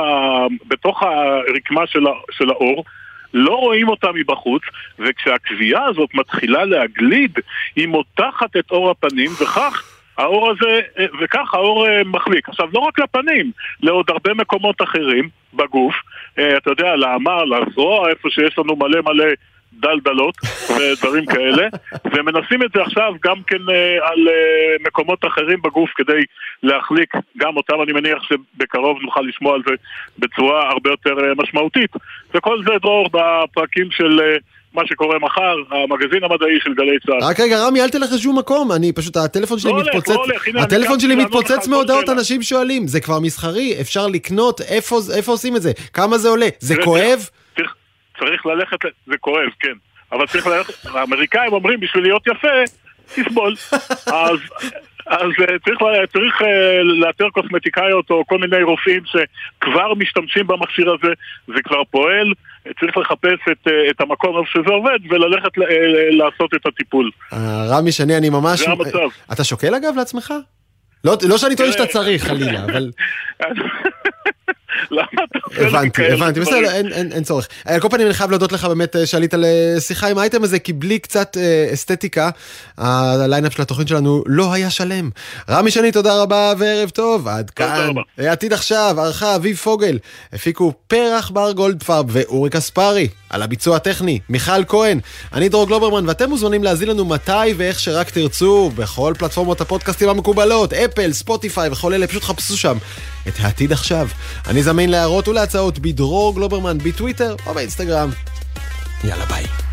בתוך הרקמה של, ה... של האור. לא רואים אותה מבחוץ, וכשהקביעה הזאת מתחילה להגליד, היא מותחת את אור הפנים, וכך האור הזה, וכך האור אה, מחליק. עכשיו, לא רק לפנים, לעוד הרבה מקומות אחרים בגוף, אה, אתה יודע, לאמר, לזרוע, איפה שיש לנו מלא מלא דלדלות ודברים כאלה, ומנסים את זה עכשיו גם כן אה, על אה, מקומות אחרים בגוף כדי להחליק גם אותם, אני מניח שבקרוב נוכל לשמוע על זה בצורה הרבה יותר אה, משמעותית. וכל זה דרור בפרקים של... מה שקורה מחר, המגזין המדעי של גלי צה"ל. רק רגע, רמי, אל תלך לשום מקום, אני פשוט, הטלפון שלי לא מתפוצץ, לא הולך, הנה, הטלפון שלי מתפוצץ מהודעות אנשים שואלים, זה כבר מסחרי, אפשר לקנות, איפה, איפה עושים את זה? כמה זה עולה? זה כואב? צריך ללכת, זה כואב, כן. אבל צריך ללכת, האמריקאים אומרים, בשביל להיות יפה, תסבול. אז אז uh, צריך, צריך uh, לאתר קוסמטיקאיות או כל מיני רופאים שכבר משתמשים במכשיר הזה, זה כבר פועל, צריך לחפש את, uh, את המקום איפה שזה עובד וללכת uh, לעשות את הטיפול. רמי שני, אני ממש... זה המצב. אתה שוקל אגב לעצמך? לא, לא שאני טוען שאתה צריך חלילה, אבל... למה אתה עושה לי הבנתי, הבנתי, בסדר, אין, אין, אין צורך. על כל פנים אני חייב להודות לך באמת שעלית לשיחה עם האייטם הזה, כי בלי קצת אה, אסתטיקה, הליינאפ של התוכנית שלנו לא היה שלם. רמי שני, תודה רבה וערב טוב, עד כאן. עתיד עכשיו, ערכה אביב פוגל, הפיקו פרח בר גולדפרב ואורי קספרי. על הביצוע הטכני, מיכל כהן, אני דרור גלוברמן, ואתם מוזמנים להזין לנו מתי ואיך שרק תרצו, בכל פלטפורמות הפודקאסטים המקובלות, אפל, ספוטיפיי וכל אלה, פשוט חפשו שם את העתיד עכשיו. אני זמין להערות ולהצעות בדרור גלוברמן בטוויטר או באינסטגרם. יאללה ביי.